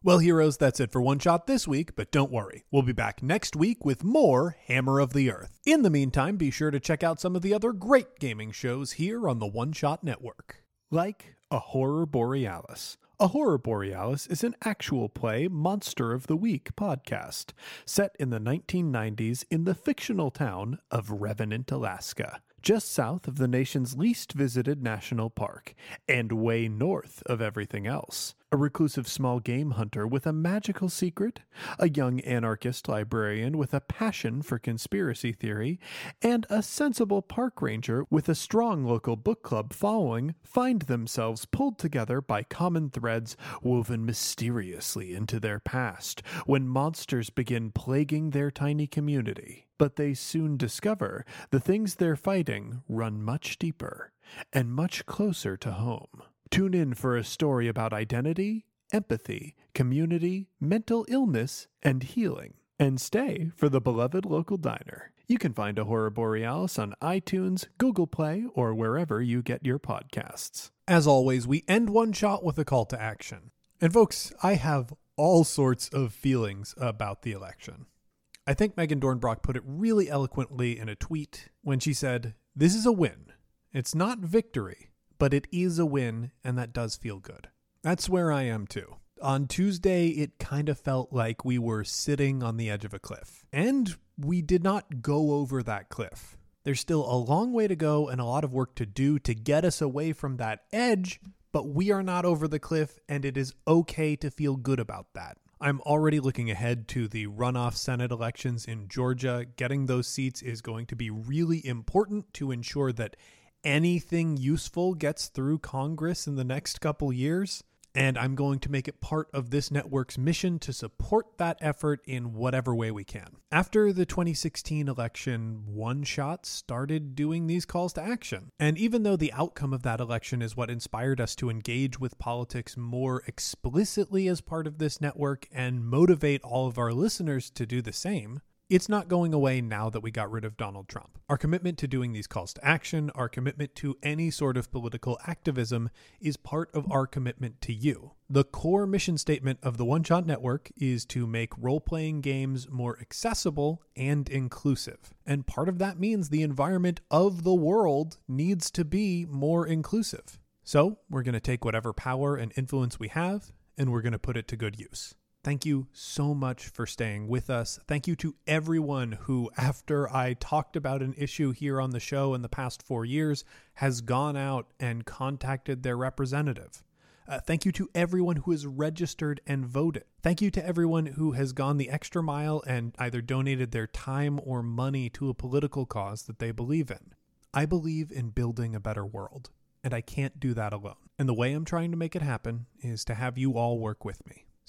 Well, heroes, that's it for One Shot this week, but don't worry. We'll be back next week with more Hammer of the Earth. In the meantime, be sure to check out some of the other great gaming shows here on the One Shot Network, like A Horror Borealis. A Horror Borealis is an actual play Monster of the Week podcast set in the 1990s in the fictional town of Revenant, Alaska just south of the nation's least visited national park, and way north of everything else. A reclusive small game hunter with a magical secret, a young anarchist librarian with a passion for conspiracy theory, and a sensible park ranger with a strong local book club following find themselves pulled together by common threads woven mysteriously into their past when monsters begin plaguing their tiny community but they soon discover the things they're fighting run much deeper and much closer to home. Tune in for a story about identity, empathy, community, mental illness, and healing. And stay for the beloved local diner. You can find a Horror Borealis on iTunes, Google Play, or wherever you get your podcasts. As always, we end one shot with a call to action. And folks, I have all sorts of feelings about the election. I think Megan Dornbrock put it really eloquently in a tweet when she said, This is a win. It's not victory, but it is a win, and that does feel good. That's where I am too. On Tuesday, it kind of felt like we were sitting on the edge of a cliff. And we did not go over that cliff. There's still a long way to go and a lot of work to do to get us away from that edge, but we are not over the cliff, and it is okay to feel good about that. I'm already looking ahead to the runoff Senate elections in Georgia. Getting those seats is going to be really important to ensure that anything useful gets through Congress in the next couple years. And I'm going to make it part of this network's mission to support that effort in whatever way we can. After the 2016 election, One Shot started doing these calls to action. And even though the outcome of that election is what inspired us to engage with politics more explicitly as part of this network and motivate all of our listeners to do the same, it's not going away now that we got rid of Donald Trump. Our commitment to doing these calls to action, our commitment to any sort of political activism, is part of our commitment to you. The core mission statement of the One Shot Network is to make role playing games more accessible and inclusive. And part of that means the environment of the world needs to be more inclusive. So, we're going to take whatever power and influence we have, and we're going to put it to good use. Thank you so much for staying with us. Thank you to everyone who, after I talked about an issue here on the show in the past four years, has gone out and contacted their representative. Uh, thank you to everyone who has registered and voted. Thank you to everyone who has gone the extra mile and either donated their time or money to a political cause that they believe in. I believe in building a better world, and I can't do that alone. And the way I'm trying to make it happen is to have you all work with me.